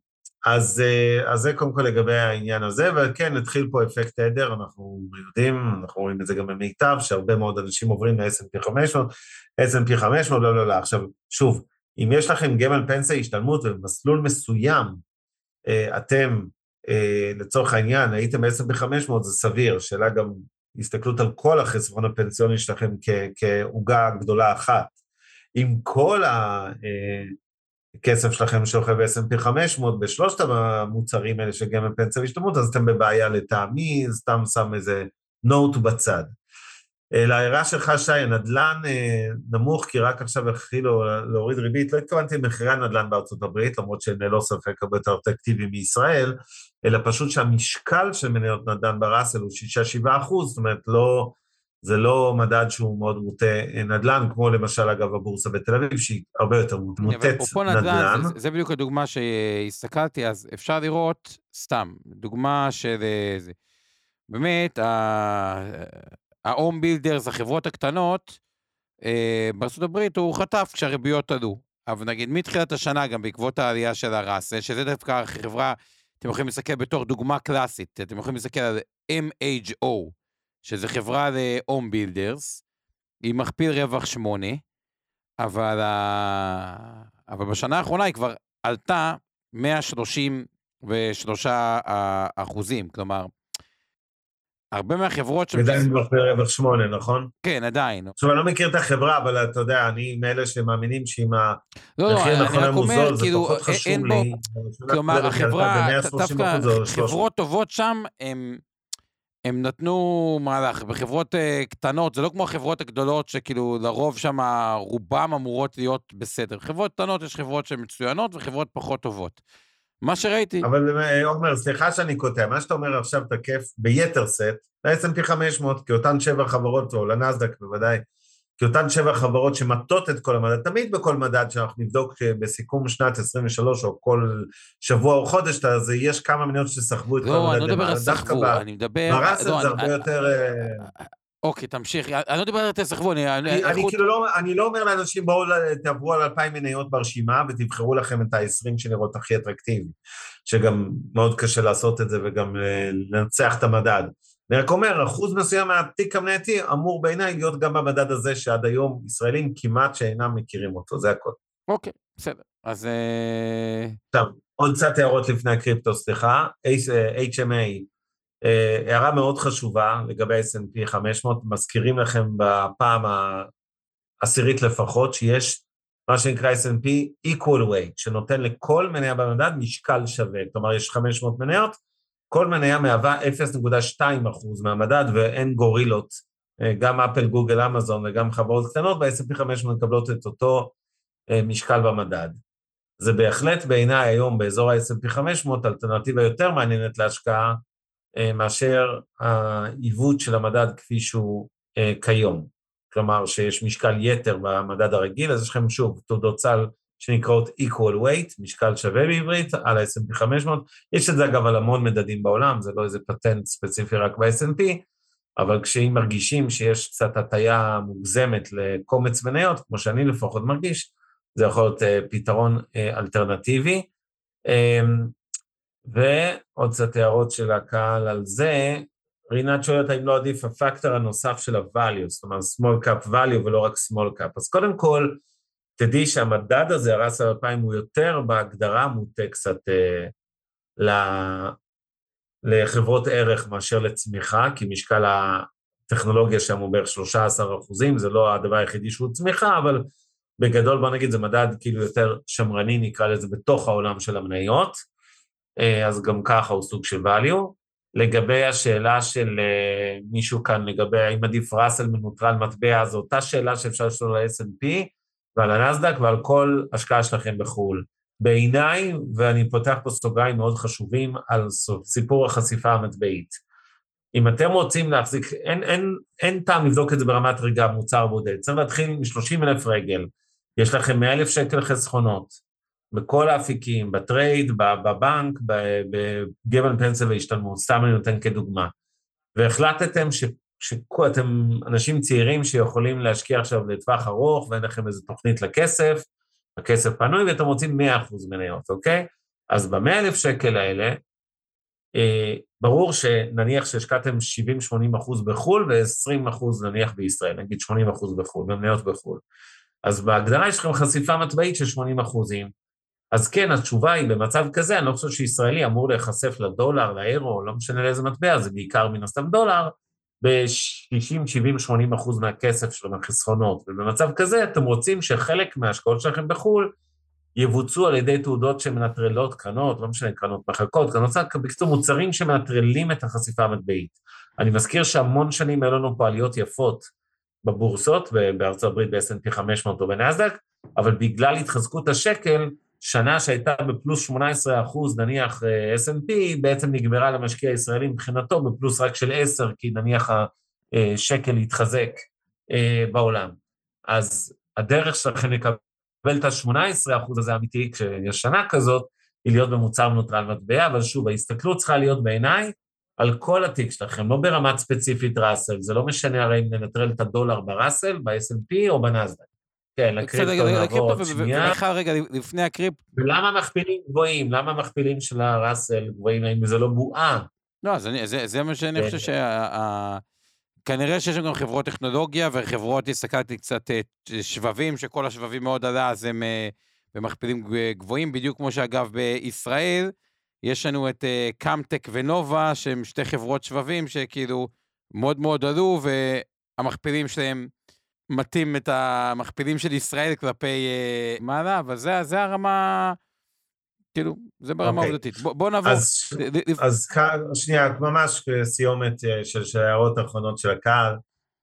אז, אה, אז זה קודם כל לגבי העניין הזה, וכן, התחיל פה אפקט עדר, אנחנו יודעים, אנחנו רואים את זה גם במיטב, שהרבה מאוד אנשים עוברים ל-S&P 500, S&P 500, לא, לא, לא. עכשיו, שוב, אם יש לכם גמל פנסיה השתלמות ובמסלול מסוים, אה, אתם, אה, לצורך העניין, הייתם ב-S&P 500, זה סביר, שאלה גם הסתכלות על כל החסכון הפנסיוני שלכם כעוגה גדולה אחת. עם כל הכסף אה, שלכם שוכב ב-S&P 500, בשלושת המוצרים האלה של גמל פנסיה והשתלמות, אז אתם בבעיה לטעמי, סתם שם איזה נוט בצד. אה, להערה שלך, שי, הנדל"ן אה, נמוך, כי רק עכשיו התחילו להוריד ריבית. לא התכוונתי למחירי הנדל"ן בארצות הברית, למרות שהם ללא ספק הרבה יותר אטרקטיביים מישראל, אלא פשוט שהמשקל של מניות נדל"ן בראסל הוא 6-7 אחוז, זאת אומרת, לא... זה לא מדד שהוא מאוד מוטה נדל"ן, כמו למשל, אגב, הבורסה בתל אביב, שהיא הרבה יותר מוטט נדל"ן. נדל"ן זה, זה בדיוק הדוגמה שהסתכלתי, אז אפשר לראות, סתם, דוגמה של... זה. באמת, ה-home builders, החברות הקטנות, אה, הברית הוא חטף כשהריביות עלו. אבל נגיד מתחילת השנה, גם בעקבות העלייה של הראסל, שזה דווקא חברה, אתם יכולים להסתכל בתור דוגמה קלאסית, אתם יכולים להסתכל על MHO, שזה חברה ל-Home Builders, היא מכפיל רווח 8, אבל, אבל בשנה האחרונה היא כבר עלתה 133 אחוזים, כלומר, הרבה מהחברות... ש... עדיין מכפיל רווח 8, נכון? כן, עדיין. עכשיו, אני לא מכיר את החברה, אבל אתה יודע, אני מאלה שמאמינים שאם לא, לא, המחיר נכון המוזול, זה כאילו, פחות חשוב לי. כלומר, החברה, דווקא חברות טובות שם, הם... הם נתנו מהלך, בחברות uh, קטנות, זה לא כמו החברות הגדולות שכאילו לרוב שם רובם אמורות להיות בסדר. חברות קטנות יש חברות שהן מצוינות וחברות פחות טובות. מה שראיתי. אבל אה, עומר, סליחה שאני קוטע, מה שאתה אומר עכשיו תקף ביתר סט, ל-S&P 500, כי אותן שבע חברות, או לנסדק בוודאי, כי אותן שבע חברות שמטות את כל המדד, תמיד בכל מדד שאנחנו נבדוק בסיכום שנת 23, או כל שבוע או חודש, אז יש כמה מניות שסחבו את לא, כל המדד. לא, אני לא מדבר על סחבו, אני מדבר... בראסל לא, זה הרבה יותר... אה, אוקיי, תמשיך. אני לא מדבר על תסחבו, אני... אני, אני כאילו לא, אני לא אומר לאנשים, בואו תעברו על 2,000 מניות ברשימה ותבחרו לכם את ה-20 שנראות הכי אטרקטיבי, שגם מאוד קשה לעשות את זה וגם אה, לנצח את המדד. אני רק אומר, אחוז מסוים מהתיק המנייתי אמור בעיניי להיות גם במדד הזה, שעד היום ישראלים כמעט שאינם מכירים אותו, זה הכל. אוקיי, בסדר. אז... אה, עכשיו, עוד קצת הערות לפני הקריפטו, סליחה. HMA, אה, הערה מאוד חשובה לגבי S&P 500, מזכירים לכם בפעם העשירית לפחות, שיש מה שנקרא S&P equal weight, שנותן לכל מניה במדד משקל שווה, כלומר יש 500 מניות, כל מניה מהווה 0.2% מהמדד ואין גורילות, אה, גם אפל, גוגל, אמזון וגם חברות קטנות ב-S&P 500 מקבלות את אותו אה, משקל במדד. זה בהחלט בעיניי היום באזור ה-S&P 500 אלטרנטיבה יותר מעניינת להשקעה אה, מאשר העיוות של המדד כפי שהוא כיום. כלומר שיש משקל יתר במדד הרגיל, אז יש לכם שוב תעודות סל שנקראות equal weight, משקל שווה בעברית, על ה-S&P 500. יש את זה אגב על המון מדדים בעולם, זה לא איזה פטנט ספציפי רק ב-S&P, אבל כשאם מרגישים שיש קצת הטיה מוגזמת לקומץ מניות, כמו שאני לפחות מרגיש, זה יכול להיות uh, פתרון uh, אלטרנטיבי. Um, ועוד קצת הערות של הקהל על זה. רינת שואלת האם לא עדיף הפקטור הנוסף של ה-value, זאת אומרת small cap value ולא רק small cap. אז קודם כל, תדעי שהמדד הזה, הרס 2000, הוא יותר בהגדרה מוטה קצת אה, ל... לחברות ערך מאשר לצמיחה, כי משקל הטכנולוגיה שם הוא בערך 13 אחוזים, זה לא הדבר היחידי שהוא צמיחה, אבל בגדול בוא נגיד זה מדד כאילו יותר שמרני, נקרא לזה, בתוך העולם של המניות, אה, אז גם ככה הוא סוג של value. לגבי השאלה של אה, מישהו כאן, לגבי האם עדיף ראסל מנוטרל מטבע, זו אותה שאלה שאפשר לשאול על S&P, ועל הנסדק ועל כל השקעה שלכם בחו"ל. בעיניי, ואני פותח פה סוגריים מאוד חשובים על סיפור החשיפה המטבעית. אם אתם רוצים להחזיק, אין, אין, אין טעם לבדוק את זה ברמת רגע מוצר בודד, צריך להתחיל מ-30 אלף רגל, יש לכם 100 אלף שקל חסכונות, בכל האפיקים, בטרייד, בבנק, בגבן פנסיה והשתלמות, סתם אני נותן כדוגמה, והחלטתם ש, שאתם אנשים צעירים שיכולים להשקיע עכשיו לטווח ארוך ואין לכם איזו תוכנית לכסף, הכסף פנוי ואתם רוצים 100% מניות, אוקיי? אז ב 100000 שקל האלה, אה, ברור שנניח שהשקעתם 70-80% בחו"ל ו-20% נניח בישראל, נגיד 80% בחו"ל, במניות בחו"ל. אז בהגדרה יש לכם חשיפה מטבעית של 80 אחוזים. אז כן, התשובה היא, במצב כזה, אני לא חושב שישראלי אמור להיחשף לדולר, לאירו, לא משנה לאיזה מטבע, זה בעיקר מן הסתם דולר, ב-60, 70, 80 אחוז מהכסף שלו, מהחסכונות. ובמצב כזה אתם רוצים שחלק מההשקעות שלכם בחו"ל יבוצעו על ידי תעודות שמנטרלות קרנות, לא משנה, קרנות מחלקות, קרנות צד, בקיצור מוצרים שמנטרלים את החשיפה המטבעית. אני מזכיר שהמון שנים היו לנו פה עליות יפות בבורסות, בארצות הברית ב-S&P 500 או בנאסדק, אבל בגלל התחזקות השקל, שנה שהייתה בפלוס 18 אחוז, נניח אה, S&P, בעצם נגמרה למשקיע הישראלי מבחינתו בפלוס רק של 10, כי נניח השקל התחזק אה, בעולם. אז הדרך שלכם לקבל את ה-18 אחוז הזה אמיתי, כשיש שנה כזאת, היא להיות במוצר נוטרל מטבע, אבל שוב, ההסתכלות צריכה להיות בעיניי על כל התיק שלכם, לא ברמת ספציפית ראסל, זה לא משנה הרי אם ננטרל את הדולר בראסל, ב-S&P או בנסדק. כן, לקריפטו נעבור עוד שנייה. רגע, לפני הקריפ... ולמה מכפילים גבוהים? למה מכפילים של הראסל גבוהים? האם זה לא בועה? לא, זה, זה, זה מה שאני חושב שה... כנראה שיש גם חברות טכנולוגיה וחברות, הסתכלתי קצת אה, שבבים, שכל השבבים מאוד עלה, אז הם אה, במכפילים גבוהים, בדיוק כמו שאגב בישראל, יש לנו את קאמטק ונובה, שהם שתי חברות שבבים שכאילו מאוד מאוד עלו, והמכפילים שלהם מתאים את המכפילים של ישראל כלפי uh, מעלה, אבל זה, זה הרמה, כאילו, זה ברמה okay. אוקיי. עובדתית. בוא, בוא נעבור. אז, אז כאן, שנייה, ממש סיומת של, של ההערות האחרונות של הקהל.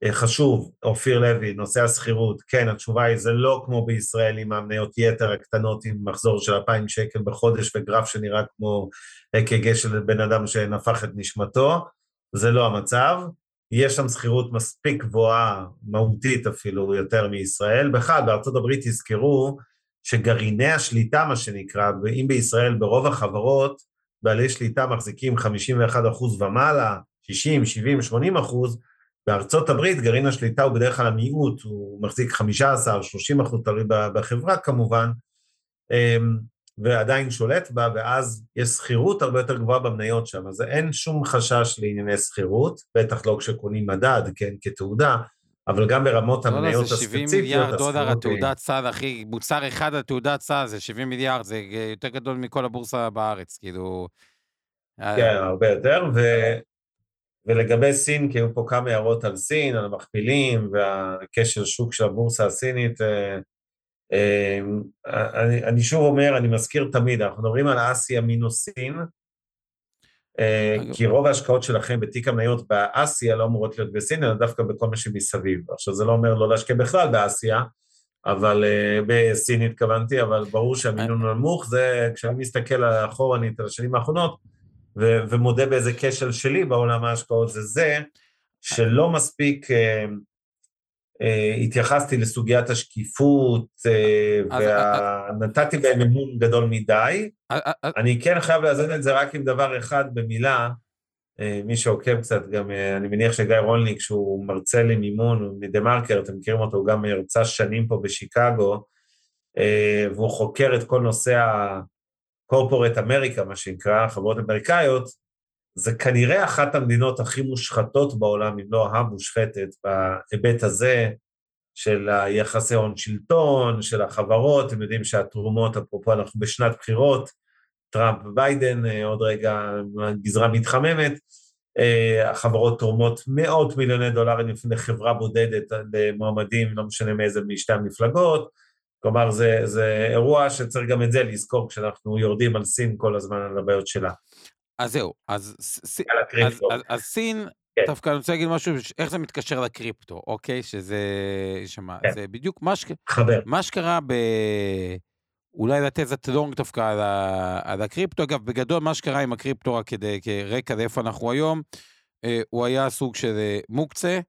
אה, חשוב, אופיר לוי, נושא השכירות, כן, התשובה היא, זה לא כמו בישראל עם המניות יתר הקטנות עם מחזור של 2,000 שקל בחודש וגרף שנראה כמו אק"ג של בן אדם שנפח את נשמתו, זה לא המצב. יש שם שכירות מספיק גבוהה, מהותית אפילו, יותר מישראל. בכלל, בארצות הברית תזכרו שגרעיני השליטה, מה שנקרא, אם בישראל ברוב החברות, בעלי שליטה מחזיקים 51% ומעלה, 60, 70, 80 אחוז, בארצות הברית גרעין השליטה הוא בדרך כלל המיעוט, הוא מחזיק 15, 30 אחוז, תלוי בחברה כמובן, אמ, ועדיין שולט בה, ואז יש שכירות הרבה יותר גבוהה במניות שם, אז אין שום חשש לענייני שכירות, בטח לא כשקונים מדד, כן, כתעודה, אבל גם ברמות לא, לא המניות הספציפיות. זה 70 מיליארד דולר התעודת סל, אחי, מוצר אחד התעודת סל זה 70 מיליארד, זה יותר גדול מכל הבורסה בארץ, כאילו... כן, הרבה יותר, ו... ולגבי סין, כי היו פה כמה הערות על סין, על המכפילים והקשר שוק של הבורסה הסינית, אה, אה, אני, אני שוב אומר, אני מזכיר תמיד, אנחנו מדברים על אסיה מינוס סין, אה, כי רוב ההשקעות שלכם בתיק המניות באסיה לא אמורות להיות בסין, אלא דווקא בכל מה שמסביב. עכשיו, זה לא אומר לא להשקיע בכלל באסיה, אבל בסין התכוונתי, אבל ברור שהמינון נמוך, זה כשאני מסתכל אחורנית על השנים האחרונות, ו- ומודה באיזה כשל שלי בעולם ההשקעות, זה זה שלא מספיק אה, אה, התייחסתי לסוגיית השקיפות, אה, ונתתי אה, בהם אמון גדול מדי. אה, אה, אה, אני כן חייב לאזן את זה רק עם דבר אחד במילה, אה, מי שעוקב קצת, גם אה, אני מניח שגיא רולניק, שהוא מרצה למימון מדה מרקר, אתם מכירים אותו, הוא גם הרצה שנים פה בשיקגו, אה, והוא חוקר את כל נושא ה... קורפורט אמריקה, מה שנקרא, חברות אמריקאיות, זה כנראה אחת המדינות הכי מושחתות בעולם, אם לא המושחתת, בהיבט הזה של היחסי הון שלטון, של החברות, אתם יודעים שהתרומות, אפרופו אנחנו בשנת בחירות, טראמפ וביידן, אה, עוד רגע גזרה מתחממת, אה, החברות תורמות מאות מיליוני דולרים לפני חברה בודדת למועמדים, לא משנה מאיזה משתי המפלגות, כלומר, זה, זה אירוע שצריך גם את זה לזכור כשאנחנו יורדים על סין כל הזמן על הבעיות שלה. אז זהו, אז, אז, אז, אז, אז סין, כן. דווקא אני רוצה להגיד משהו, איך זה מתקשר לקריפטו, אוקיי? שזה, שמה, כן. זה בדיוק מה, ש... מה שקרה ב... אולי לתת איזה טלונג דווקא על, ה... על הקריפטו. אגב, בגדול, מה שקרה עם הקריפטו, רק כדי, כרקע לאיפה אנחנו היום, אה, הוא היה סוג של אה, מוקצה,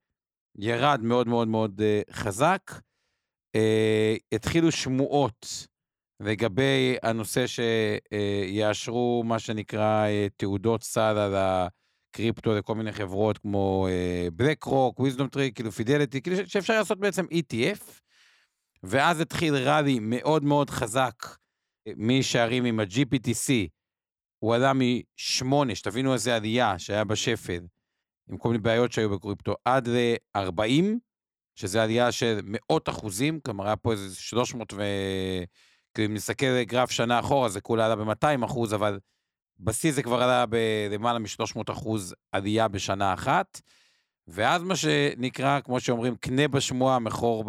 ירד מאוד מאוד מאוד אה, חזק. אה, התחילו שמועות לגבי הנושא שיאשרו מה שנקרא אה, תעודות סל על הקריפטו לכל מיני חברות כמו בלק רוק, וויזדום טרי, כאילו פידליטי, כאילו שאפשר לעשות בעצם ETF, ואז התחיל ראלי מאוד מאוד חזק אה, משערים עם ה-GPTC, הוא עלה מ-8, שתבינו איזה עלייה שהיה בשפל, עם כל מיני בעיות שהיו בקריפטו, עד ל-40, שזה עלייה של מאות אחוזים, כלומר היה פה איזה 300 ו... אם נסתכל גרף שנה אחורה זה כולה עלה ב-200 אחוז, אבל בשיא זה כבר עלה בלמעלה מ-300 אחוז עלייה בשנה אחת. ואז מה שנקרא, כמו שאומרים, קנה בשמועה, מכור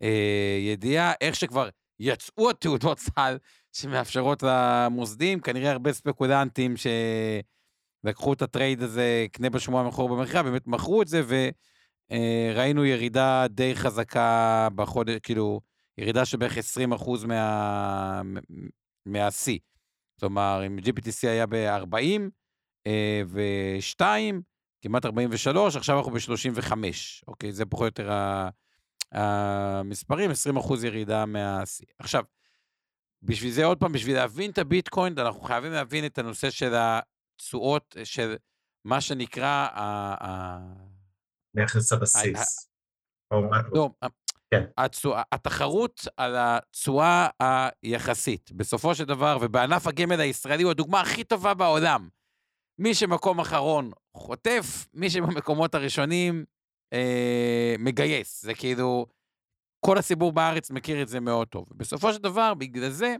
בידיעה, אה, איך שכבר יצאו התעודות סל שמאפשרות למוסדים, כנראה הרבה ספקולנטים שלקחו את הטרייד הזה, קנה בשמועה, מכור במכירה, באמת מכרו את זה, ו... אה, ראינו ירידה די חזקה בחודש, כאילו, ירידה של בערך 20 אחוז מה... מהשיא. כלומר, אם GPTC היה ב-40 אה, ו-2, כמעט 43, עכשיו אנחנו ב-35, אוקיי? זה פחות או יותר המספרים, 20 אחוז ירידה מהשיא. עכשיו, בשביל זה, עוד פעם, בשביל להבין את הביטקוין, אנחנו חייבים להבין את הנושא של התשואות של מה שנקרא... נכס הבסיס. לא, כן. התחרות על התשואה היחסית, בסופו של דבר, ובענף הגמל הישראלי הוא הדוגמה הכי טובה בעולם. מי שמקום אחרון חוטף, מי שבמקומות הראשונים אה, מגייס. זה כאילו, כל הציבור בארץ מכיר את זה מאוד טוב. בסופו של דבר, בגלל זה,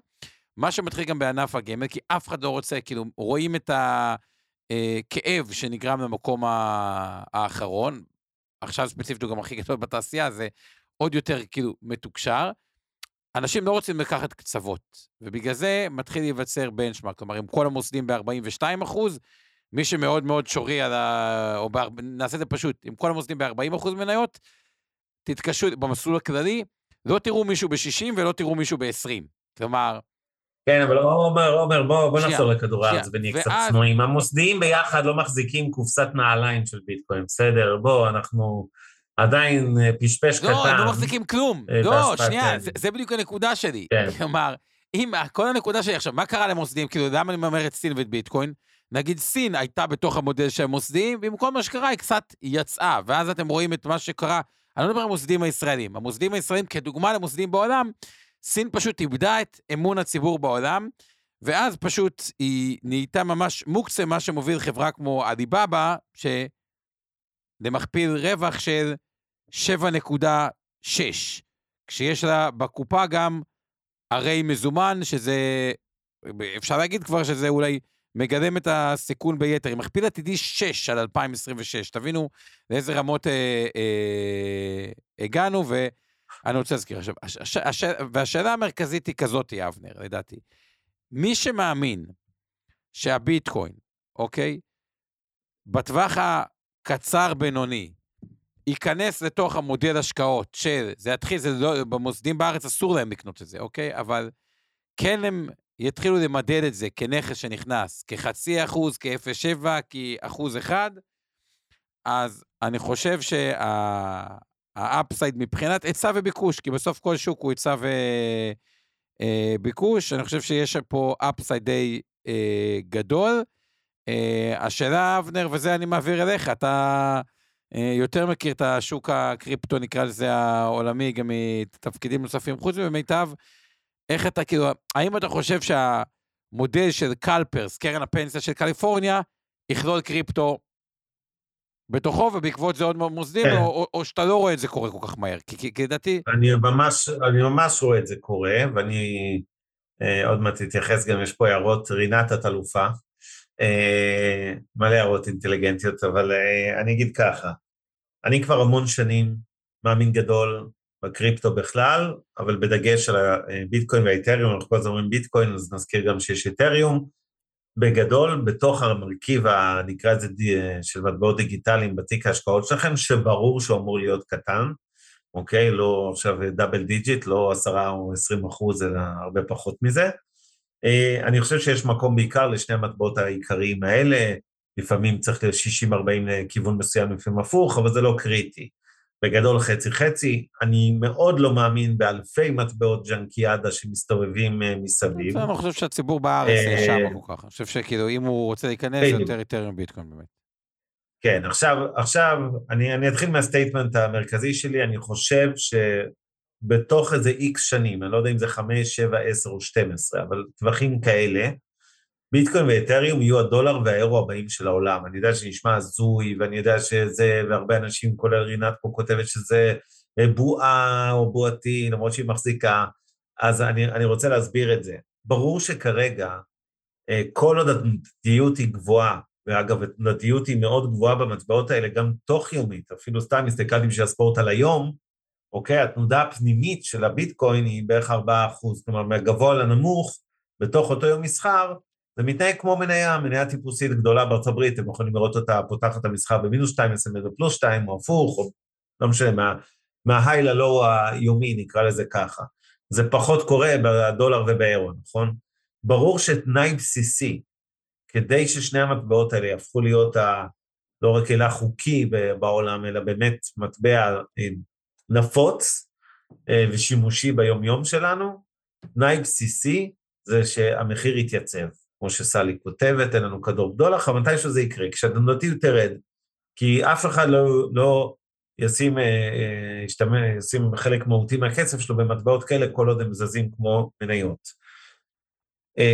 מה שמתחיל גם בענף הגמל, כי אף אחד לא רוצה, כאילו, רואים את הכאב אה, שנגרם למקום האחרון, עכשיו ספציפית הוא גם הכי גדול בתעשייה, זה עוד יותר כאילו מתוקשר. אנשים לא רוצים לקחת קצוות, ובגלל זה מתחיל להיווצר בנצ'מארק, כלומר, אם כל המוסדים ב-42 אחוז, מי שמאוד מאוד שורי על ה... או ב... נעשה את זה פשוט, אם כל המוסדים ב-40 אחוז מניות, תתקשו במסלול הכללי, לא תראו מישהו ב-60 ולא תראו מישהו ב-20. כלומר... כן, אבל עומר, עומר, בוא, בוא נחזור לכדור הארץ ונהיה ואז... קצת צנועים. המוסדיים ביחד לא מחזיקים קופסת נעליים של ביטקוין, בסדר? בוא, אנחנו... עדיין אה, פשפש לא, קטן. לא, הם לא מחזיקים כלום. אה, לא, שנייה, זה, זה בדיוק הנקודה שלי. כן. [laughs] כלומר, אם, כל הנקודה שלי עכשיו, מה קרה למוסדים? כאילו, למה אני אומר את סין ואת ביטקוין? נגיד סין הייתה בתוך המודל של המוסדים, ועם כל מה שקרה היא קצת יצאה, ואז אתם רואים את מה שקרה, אני לא מדבר על המוסדים הישראלים, המוסדים הישראלים כדוגמה למוסדים בעולם, סין פשוט איבדה את אמון הציבור בעולם, ואז פשוט היא נהייתה ממש מוקצה, מה שמוביל חברה כמו עליבאבא, שלמכפיל רווח של 7.6, כשיש לה בקופה גם הרי מזומן, שזה, אפשר להגיד כבר שזה אולי מגלם את הסיכון ביתר. היא מכפיל עתידי 6 על 2026, תבינו לאיזה רמות אה, אה, הגענו, ואני רוצה להזכיר עכשיו, הש, הש, הש, והשאלה המרכזית היא כזאת, אבנר, לדעתי. מי שמאמין שהביטקוין, אוקיי, בטווח הקצר-בינוני, ייכנס לתוך המודל השקעות של, זה יתחיל, זה לא, במוסדים בארץ אסור להם לקנות את זה, אוקיי? אבל כן הם יתחילו למדד את זה כנכס שנכנס, כחצי אחוז, כ-0.7, כאחוז אחד, אז אני חושב שהאפסייד מבחינת היצע וביקוש, כי בסוף כל שוק הוא היצע וביקוש, אה, אני חושב שיש פה אפסייד די אה, גדול. אה, השאלה, אבנר, וזה אני מעביר אליך, אתה יותר מכיר את השוק הקריפטו, נקרא לזה העולמי, גם מתפקידים נוספים, חוץ ממיטב, איך אתה כאילו, האם אתה חושב שהמודל של קלפרס, קרן הפנסיה של קליפורניה, יכלול קריפטו בתוכו, ובעקבות זה עוד מוסדים, כן. או, או, או שאתה לא רואה את זה קורה כל כך מהר? כי לדעתי... אני ממש, אני ממש רואה את זה קורה, ואני אה, עוד מעט אתייחס, גם יש פה הערות, רינת את אלופה, אה, מלא הערות אינטליגנטיות, אבל אה, אני אגיד ככה, אני כבר המון שנים מאמין גדול בקריפטו בכלל, אבל בדגש על הביטקוין והאיתריום, אנחנו כל הזמן אומרים ביטקוין, אז נזכיר גם שיש איתריום. בגדול, בתוך המרכיב, נקרא לזה, של מטבעות דיגיטליים בתיק ההשקעות שלכם, שברור שהוא אמור להיות קטן, אוקיי? לא עכשיו double digit, לא עשרה או עשרים אחוז, אלא הרבה פחות מזה. אה, אני חושב שיש מקום בעיקר לשני המטבעות העיקריים האלה, לפעמים צריך ל-60-40 לכיוון מסוים, לפעמים הפוך, אבל זה לא קריטי. בגדול חצי-חצי. אני מאוד לא מאמין באלפי מטבעות ג'אנקיאדה שמסתובבים אה, מסביב. אני חושב שהציבור בארץ אה, שם כל כך. אני חושב שכאילו, אם הוא רוצה להיכנס, זה יותר את'ריום ביטקוין באמת. כן, עכשיו, עכשיו אני, אני אתחיל מהסטייטמנט המרכזי שלי, אני חושב שבתוך איזה איקס שנים, אני לא יודע אם זה חמש, שבע, עשר או שתים עשרה, אבל טווחים כאלה, ביטקוין ואתריום יהיו הדולר והאירו הבאים של העולם. אני יודע שנשמע הזוי, ואני יודע שזה, והרבה אנשים, כולל רינת פה, כותבת שזה אה, בועה או בועתי, למרות שהיא מחזיקה, אז אני, אני רוצה להסביר את זה. ברור שכרגע, אה, כל עוד התנודתיות היא גבוהה, ואגב, התנודתיות היא מאוד גבוהה במטבעות האלה, גם תוך יומית, אפילו סתם הסתכלתי בשביל הספורט על היום, אוקיי, התנודה הפנימית של הביטקוין היא בערך 4%, כלומר, מהגבוה לנמוך, בתוך אותו יום מסחר, זה מתנהג כמו מניה, מניה טיפוסית גדולה בארצות הברית, אתם יכולים לראות אותה פותחת את המסחר במינוס 2, מסיימת בפלוס 2, או הפוך, או לא משנה, מה, מההיי ללואו היומי, נקרא לזה ככה. זה פחות קורה בדולר ובאירו, נכון? ברור שתנאי בסיסי, כדי ששני המטבעות האלה יהפכו להיות ה, לא רק אלא חוקי בעולם, אלא באמת מטבע אה, נפוץ אה, ושימושי ביומיום שלנו, תנאי בסיסי זה שהמחיר יתייצב. כמו שסלי כותבת, אין לנו כדור בדולח, אבל מתישהו זה יקרה, כשהתנודתיות תרד. כי אף אחד לא, לא ישים, אה, אה, ישתמש, ישים חלק מהותי מהכסף שלו במטבעות כאלה, כל עוד הם זזים כמו מניות.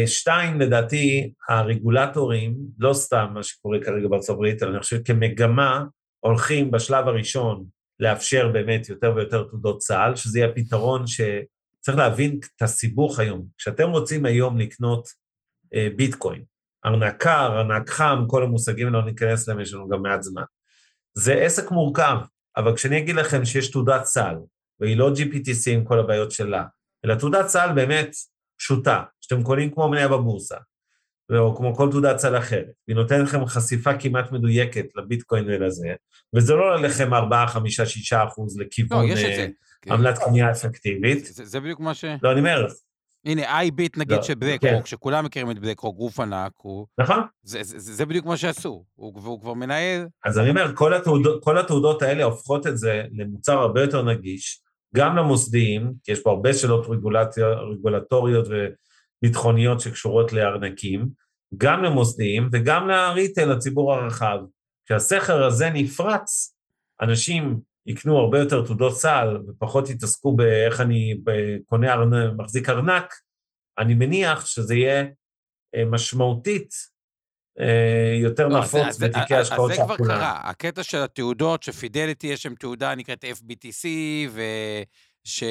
שתיים, לדעתי, הרגולטורים, לא סתם מה שקורה כרגע בארצות הברית, אלא אני חושב כמגמה, הולכים בשלב הראשון לאפשר באמת יותר ויותר תעודות צה"ל, שזה יהיה פתרון שצריך להבין את הסיבוך היום. כשאתם רוצים היום לקנות אה, ביטקוין, ארנק ארנק חם, כל המושגים לא ניכנס להם, יש לנו גם מעט זמן. זה עסק מורכב, אבל כשאני אגיד לכם שיש תעודת צה"ל, והיא לא GPTC עם כל הבעיות שלה, אלא תעודת צה"ל באמת פשוטה, שאתם קונים כמו מניה בבורסה, או כמו כל תעודת צה"ל אחרת, והיא נותנת לכם חשיפה כמעט מדויקת לביטקוין ולזה, וזה לא לכם 4, 5, 6 אחוז לכיוון לא, אה, עמלת קנייה אפקטיבית. זה, זה בדיוק מה ש... לא, אני אומר, הנה, איי-ביט נגיד לא, בלק כן. שכולם מכירים את בלק רוק, גוף ענק, הוא... נכון? זה, זה, זה, בדיוק מה שעשו, הוא, הוא כבר מנהל... אז אני אומר, כל התעודות, כל התעודות האלה הופכות את זה למוצר הרבה יותר נגיש, גם למוסדיים, כי יש פה הרבה שאלות רגולטוריות וביטחוניות שקשורות לארנקים, גם למוסדיים וגם לריטל, לציבור הרחב. כשהסכר הזה נפרץ, אנשים יקנו הרבה יותר תעודות סל ופחות יתעסקו באיך אני קונה ארנק, מחזיק ארנק, אני מניח שזה יהיה אה, משמעותית אה, יותר לא, נפוץ אז זה- בתיקי אז- השקעות אז של זה כבר כולם. קרה, הקטע של התעודות, שפידליטי יש שם תעודה נקראת FBTC, וש...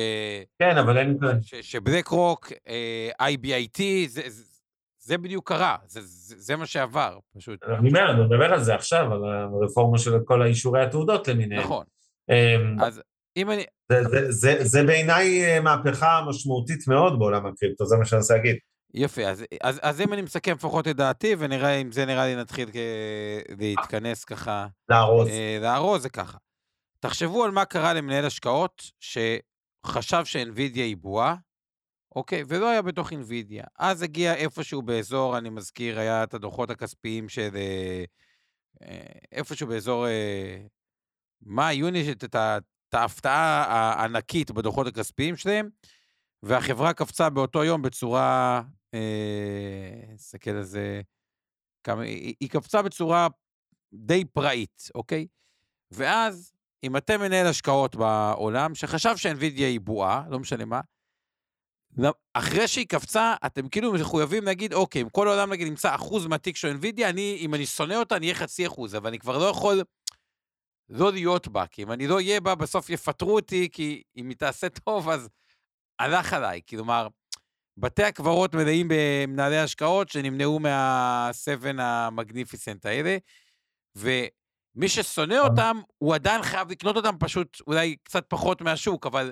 כן, אבל אין... ש- שבלק רוק, אה, IBIT, זה, זה, זה בדיוק קרה, זה, זה, זה מה שעבר, פשוט. אני אומר, אני מדבר על זה עכשיו, על הרפורמה של כל האישורי התעודות למיניהם. נכון. אמ, אז אם אני... זה- זה- זה- זה בעיניי אה, מהפכה משמעותית מאוד בעולם הקריפטו, זה מה שאני רוצה להגיד. יפה, אז, אז, אז אם אני מסכם לפחות את דעתי, ונראה אם זה נראה לי נתחיל כ- להתכנס ככה, לארוז. אה, לארוז, זה ככה. תחשבו על מה קרה למנהל השקעות שחשב שאינווידיה היא בועה, אוקיי? ולא היה בתוך אינווידיה. אז הגיע איפשהו באזור, אני מזכיר, היה את הדוחות הכספיים של... אה, אה, איפשהו באזור אה, מאי, יוני, את ההפתעה הענקית בדוחות הכספיים שלהם, והחברה קפצה באותו יום בצורה, אה, נסתכל על זה, כמה, היא, היא קפצה בצורה די פראית, אוקיי? ואז, אם אתם מנהל השקעות בעולם, שחשב שאנווידיה היא בועה, לא משנה מה, אחרי שהיא קפצה, אתם כאילו מחויבים להגיד, אוקיי, אם כל העולם נגיד נמצא אחוז מהתיק של אנווידיה, אני, אם אני שונא אותה, אני אהיה חצי אחוז, אבל אני כבר לא יכול לא להיות בה, כי אם אני לא אהיה בה, בסוף יפטרו אותי, כי אם היא תעשה טוב, אז הלך עליי. כלומר, בתי הקברות מלאים במנהלי השקעות שנמנעו מהסבן המגניפיסנט האלה, ומי ששונא אותם, הוא עדיין חייב לקנות אותם פשוט אולי קצת פחות מהשוק, אבל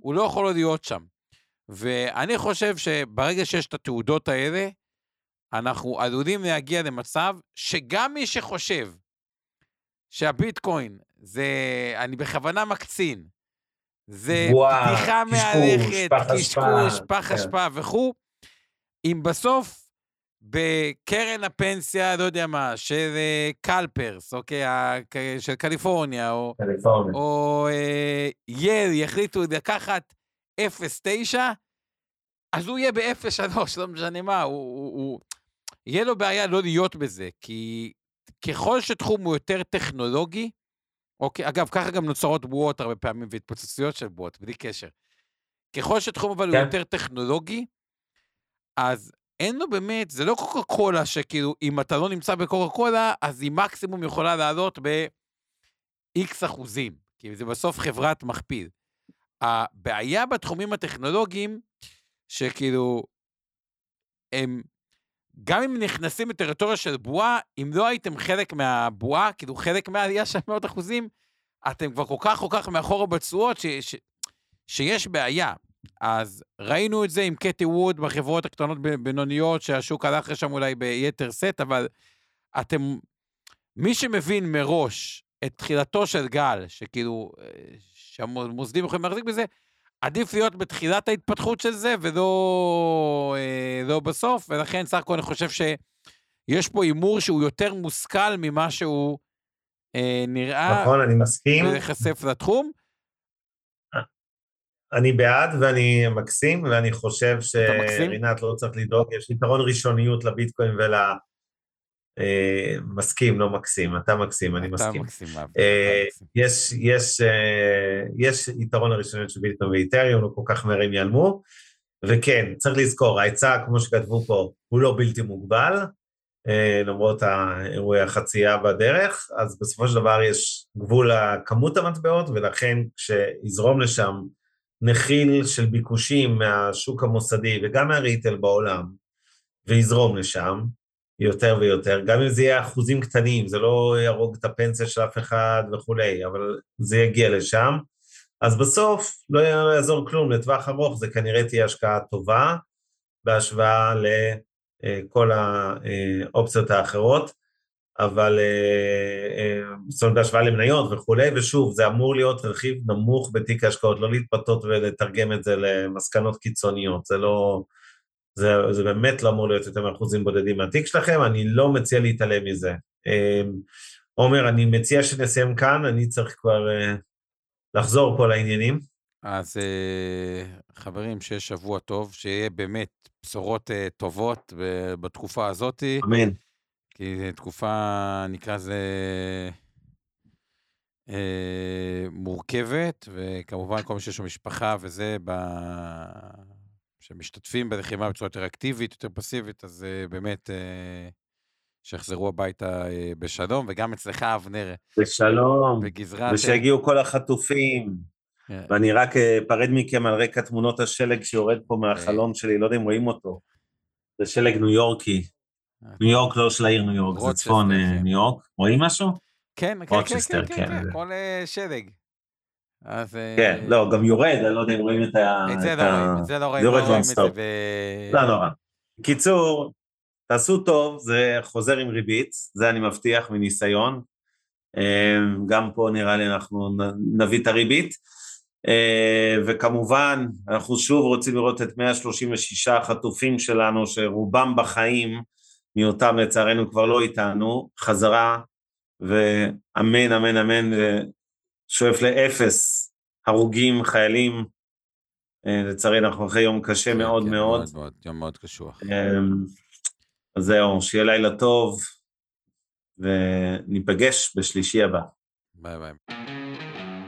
הוא לא יכול עוד להיות שם. ואני חושב שברגע שיש את התעודות האלה, אנחנו עלולים להגיע למצב שגם מי שחושב שהביטקוין זה, אני בכוונה מקצין, זה קשקוש, מהלכת, קשקוש, פח כן. אשפה וכו', אם בסוף בקרן הפנסיה, לא יודע מה, של אה, קלפרס, אוקיי, ה- כ- של קליפורניה, או, קליפורניה. או אה, יל יחליטו לקחת 0.9, אז הוא יהיה ב-0.3, לא משנה מה, הוא, הוא, הוא... יהיה לו בעיה לא להיות בזה, כי ככל שתחום הוא יותר טכנולוגי, אוקיי, אגב, ככה גם נוצרות בועות הרבה פעמים והתפוצצויות של בועות, בלי קשר. ככל שתחום אבל הוא כן. יותר טכנולוגי, אז אין לו באמת, זה לא קוקה קולה שכאילו, אם אתה לא נמצא בקוקה קולה, אז היא מקסימום יכולה לעלות ב-X אחוזים, כי זה בסוף חברת מכפיל. הבעיה בתחומים הטכנולוגיים, שכאילו, הם, גם אם נכנסים לטריטוריה של בועה, אם לא הייתם חלק מהבועה, כאילו חלק מהעלייה של מאות אחוזים, אתם כבר כל כך כל כך מאחורה בתשואות, שיש בעיה. אז ראינו את זה עם קטי ווד בחברות הקטנות בינוניות, שהשוק הלך לשם אולי ביתר סט, אבל אתם, מי שמבין מראש את תחילתו של גל, שכאילו, אה, שהמוסדים יכולים להחזיק בזה, עדיף להיות בתחילת ההתפתחות של זה, ולא אה, לא בסוף, ולכן סך הכל אני חושב שיש פה הימור שהוא יותר מושכל ממה שהוא אה, נראה, נכון, אני מסכים. ולהיחשף לתחום. אני בעד ואני מקסים, ואני חושב שרינת לא צריך לדאוג, יש יתרון ראשוניות לביטקוין ול... אה, מסכים, לא מקסים, אתה מקסים, אני מסכים. אתה מקסים, אה, יש, יש, אה, יש יתרון הראשוניות של ביטקוין ואיתריום, לא כל כך מהר הם ייעלמו, וכן, צריך לזכור, ההיצע, כמו שכתבו פה, הוא לא בלתי מוגבל, למרות האירועי החצייה בדרך, אז בסופו של דבר יש גבול לכמות המטבעות, ולכן כשיזרום לשם נחיל של ביקושים מהשוק המוסדי וגם מהריטל בעולם, ויזרום לשם יותר ויותר, גם אם זה יהיה אחוזים קטנים, זה לא יהרוג את הפנסיה של אף אחד וכולי, אבל זה יגיע לשם. אז בסוף לא יעזור כלום, לטווח ארוך זה כנראה תהיה השקעה טובה בהשוואה לכל האופציות האחרות. אבל אה, אה, זאת אומרת בהשוואה למניות וכולי, ושוב, זה אמור להיות רכיב נמוך בתיק ההשקעות, לא להתפתות ולתרגם את זה למסקנות קיצוניות, זה לא, זה, זה באמת לא אמור להיות יותר מאחוזים בודדים מהתיק שלכם, אני לא מציע להתעלם מזה. אה, עומר, אני מציע שנסיים כאן, אני צריך כבר לחזור פה לעניינים. אז חברים, שיהיה שבוע טוב, שיהיה באמת בשורות טובות בתקופה הזאת. אמן. כי זו תקופה, נקרא לזה, אה, מורכבת, וכמובן כל מי שיש לו משפחה וזה, ב... שמשתתפים בלחימה בצורה יותר אקטיבית, יותר פסיבית, אז אה, באמת, אה, שיחזרו הביתה אה, בשלום, וגם אצלך, אבנר. בשלום. בגזרת... ושיגיעו כל החטופים. Yeah. כן. ואני רק אפרד מכם על רקע תמונות השלג שיורד פה מהחלון yeah. שלי, לא יודע אם רואים אותו. זה שלג ניו יורקי. ניו יורק לא של העיר ניו יורק, זה צפון אה, כן. ניו יורק. רואים משהו? כן, כן, כן, כן, כן, כל שלג. אז... כן, לא, גם יורד, אני לא יודע אם רואים את ה... את זה לא רואים, את זה לא רואים, לא זה ב... לא נורא. קיצור, תעשו טוב, זה חוזר עם ריבית, זה אני מבטיח מניסיון. אמ, גם פה נראה לי אנחנו נביא את הריבית. אה, וכמובן, אנחנו שוב רוצים לראות את 136 החטופים שלנו, שרובם בחיים, מיותם לצערנו כבר לא איתנו, חזרה, ואמן, אמן, אמן, שואף לאפס הרוגים, חיילים. אה, לצערי אנחנו אחרי יום קשה כן, מאוד כן, מאוד. מאוד, מאוד. יום מאוד קשוח. אמ, אז זהו, שיהיה לילה טוב, וניפגש בשלישי הבא. ביי ביי.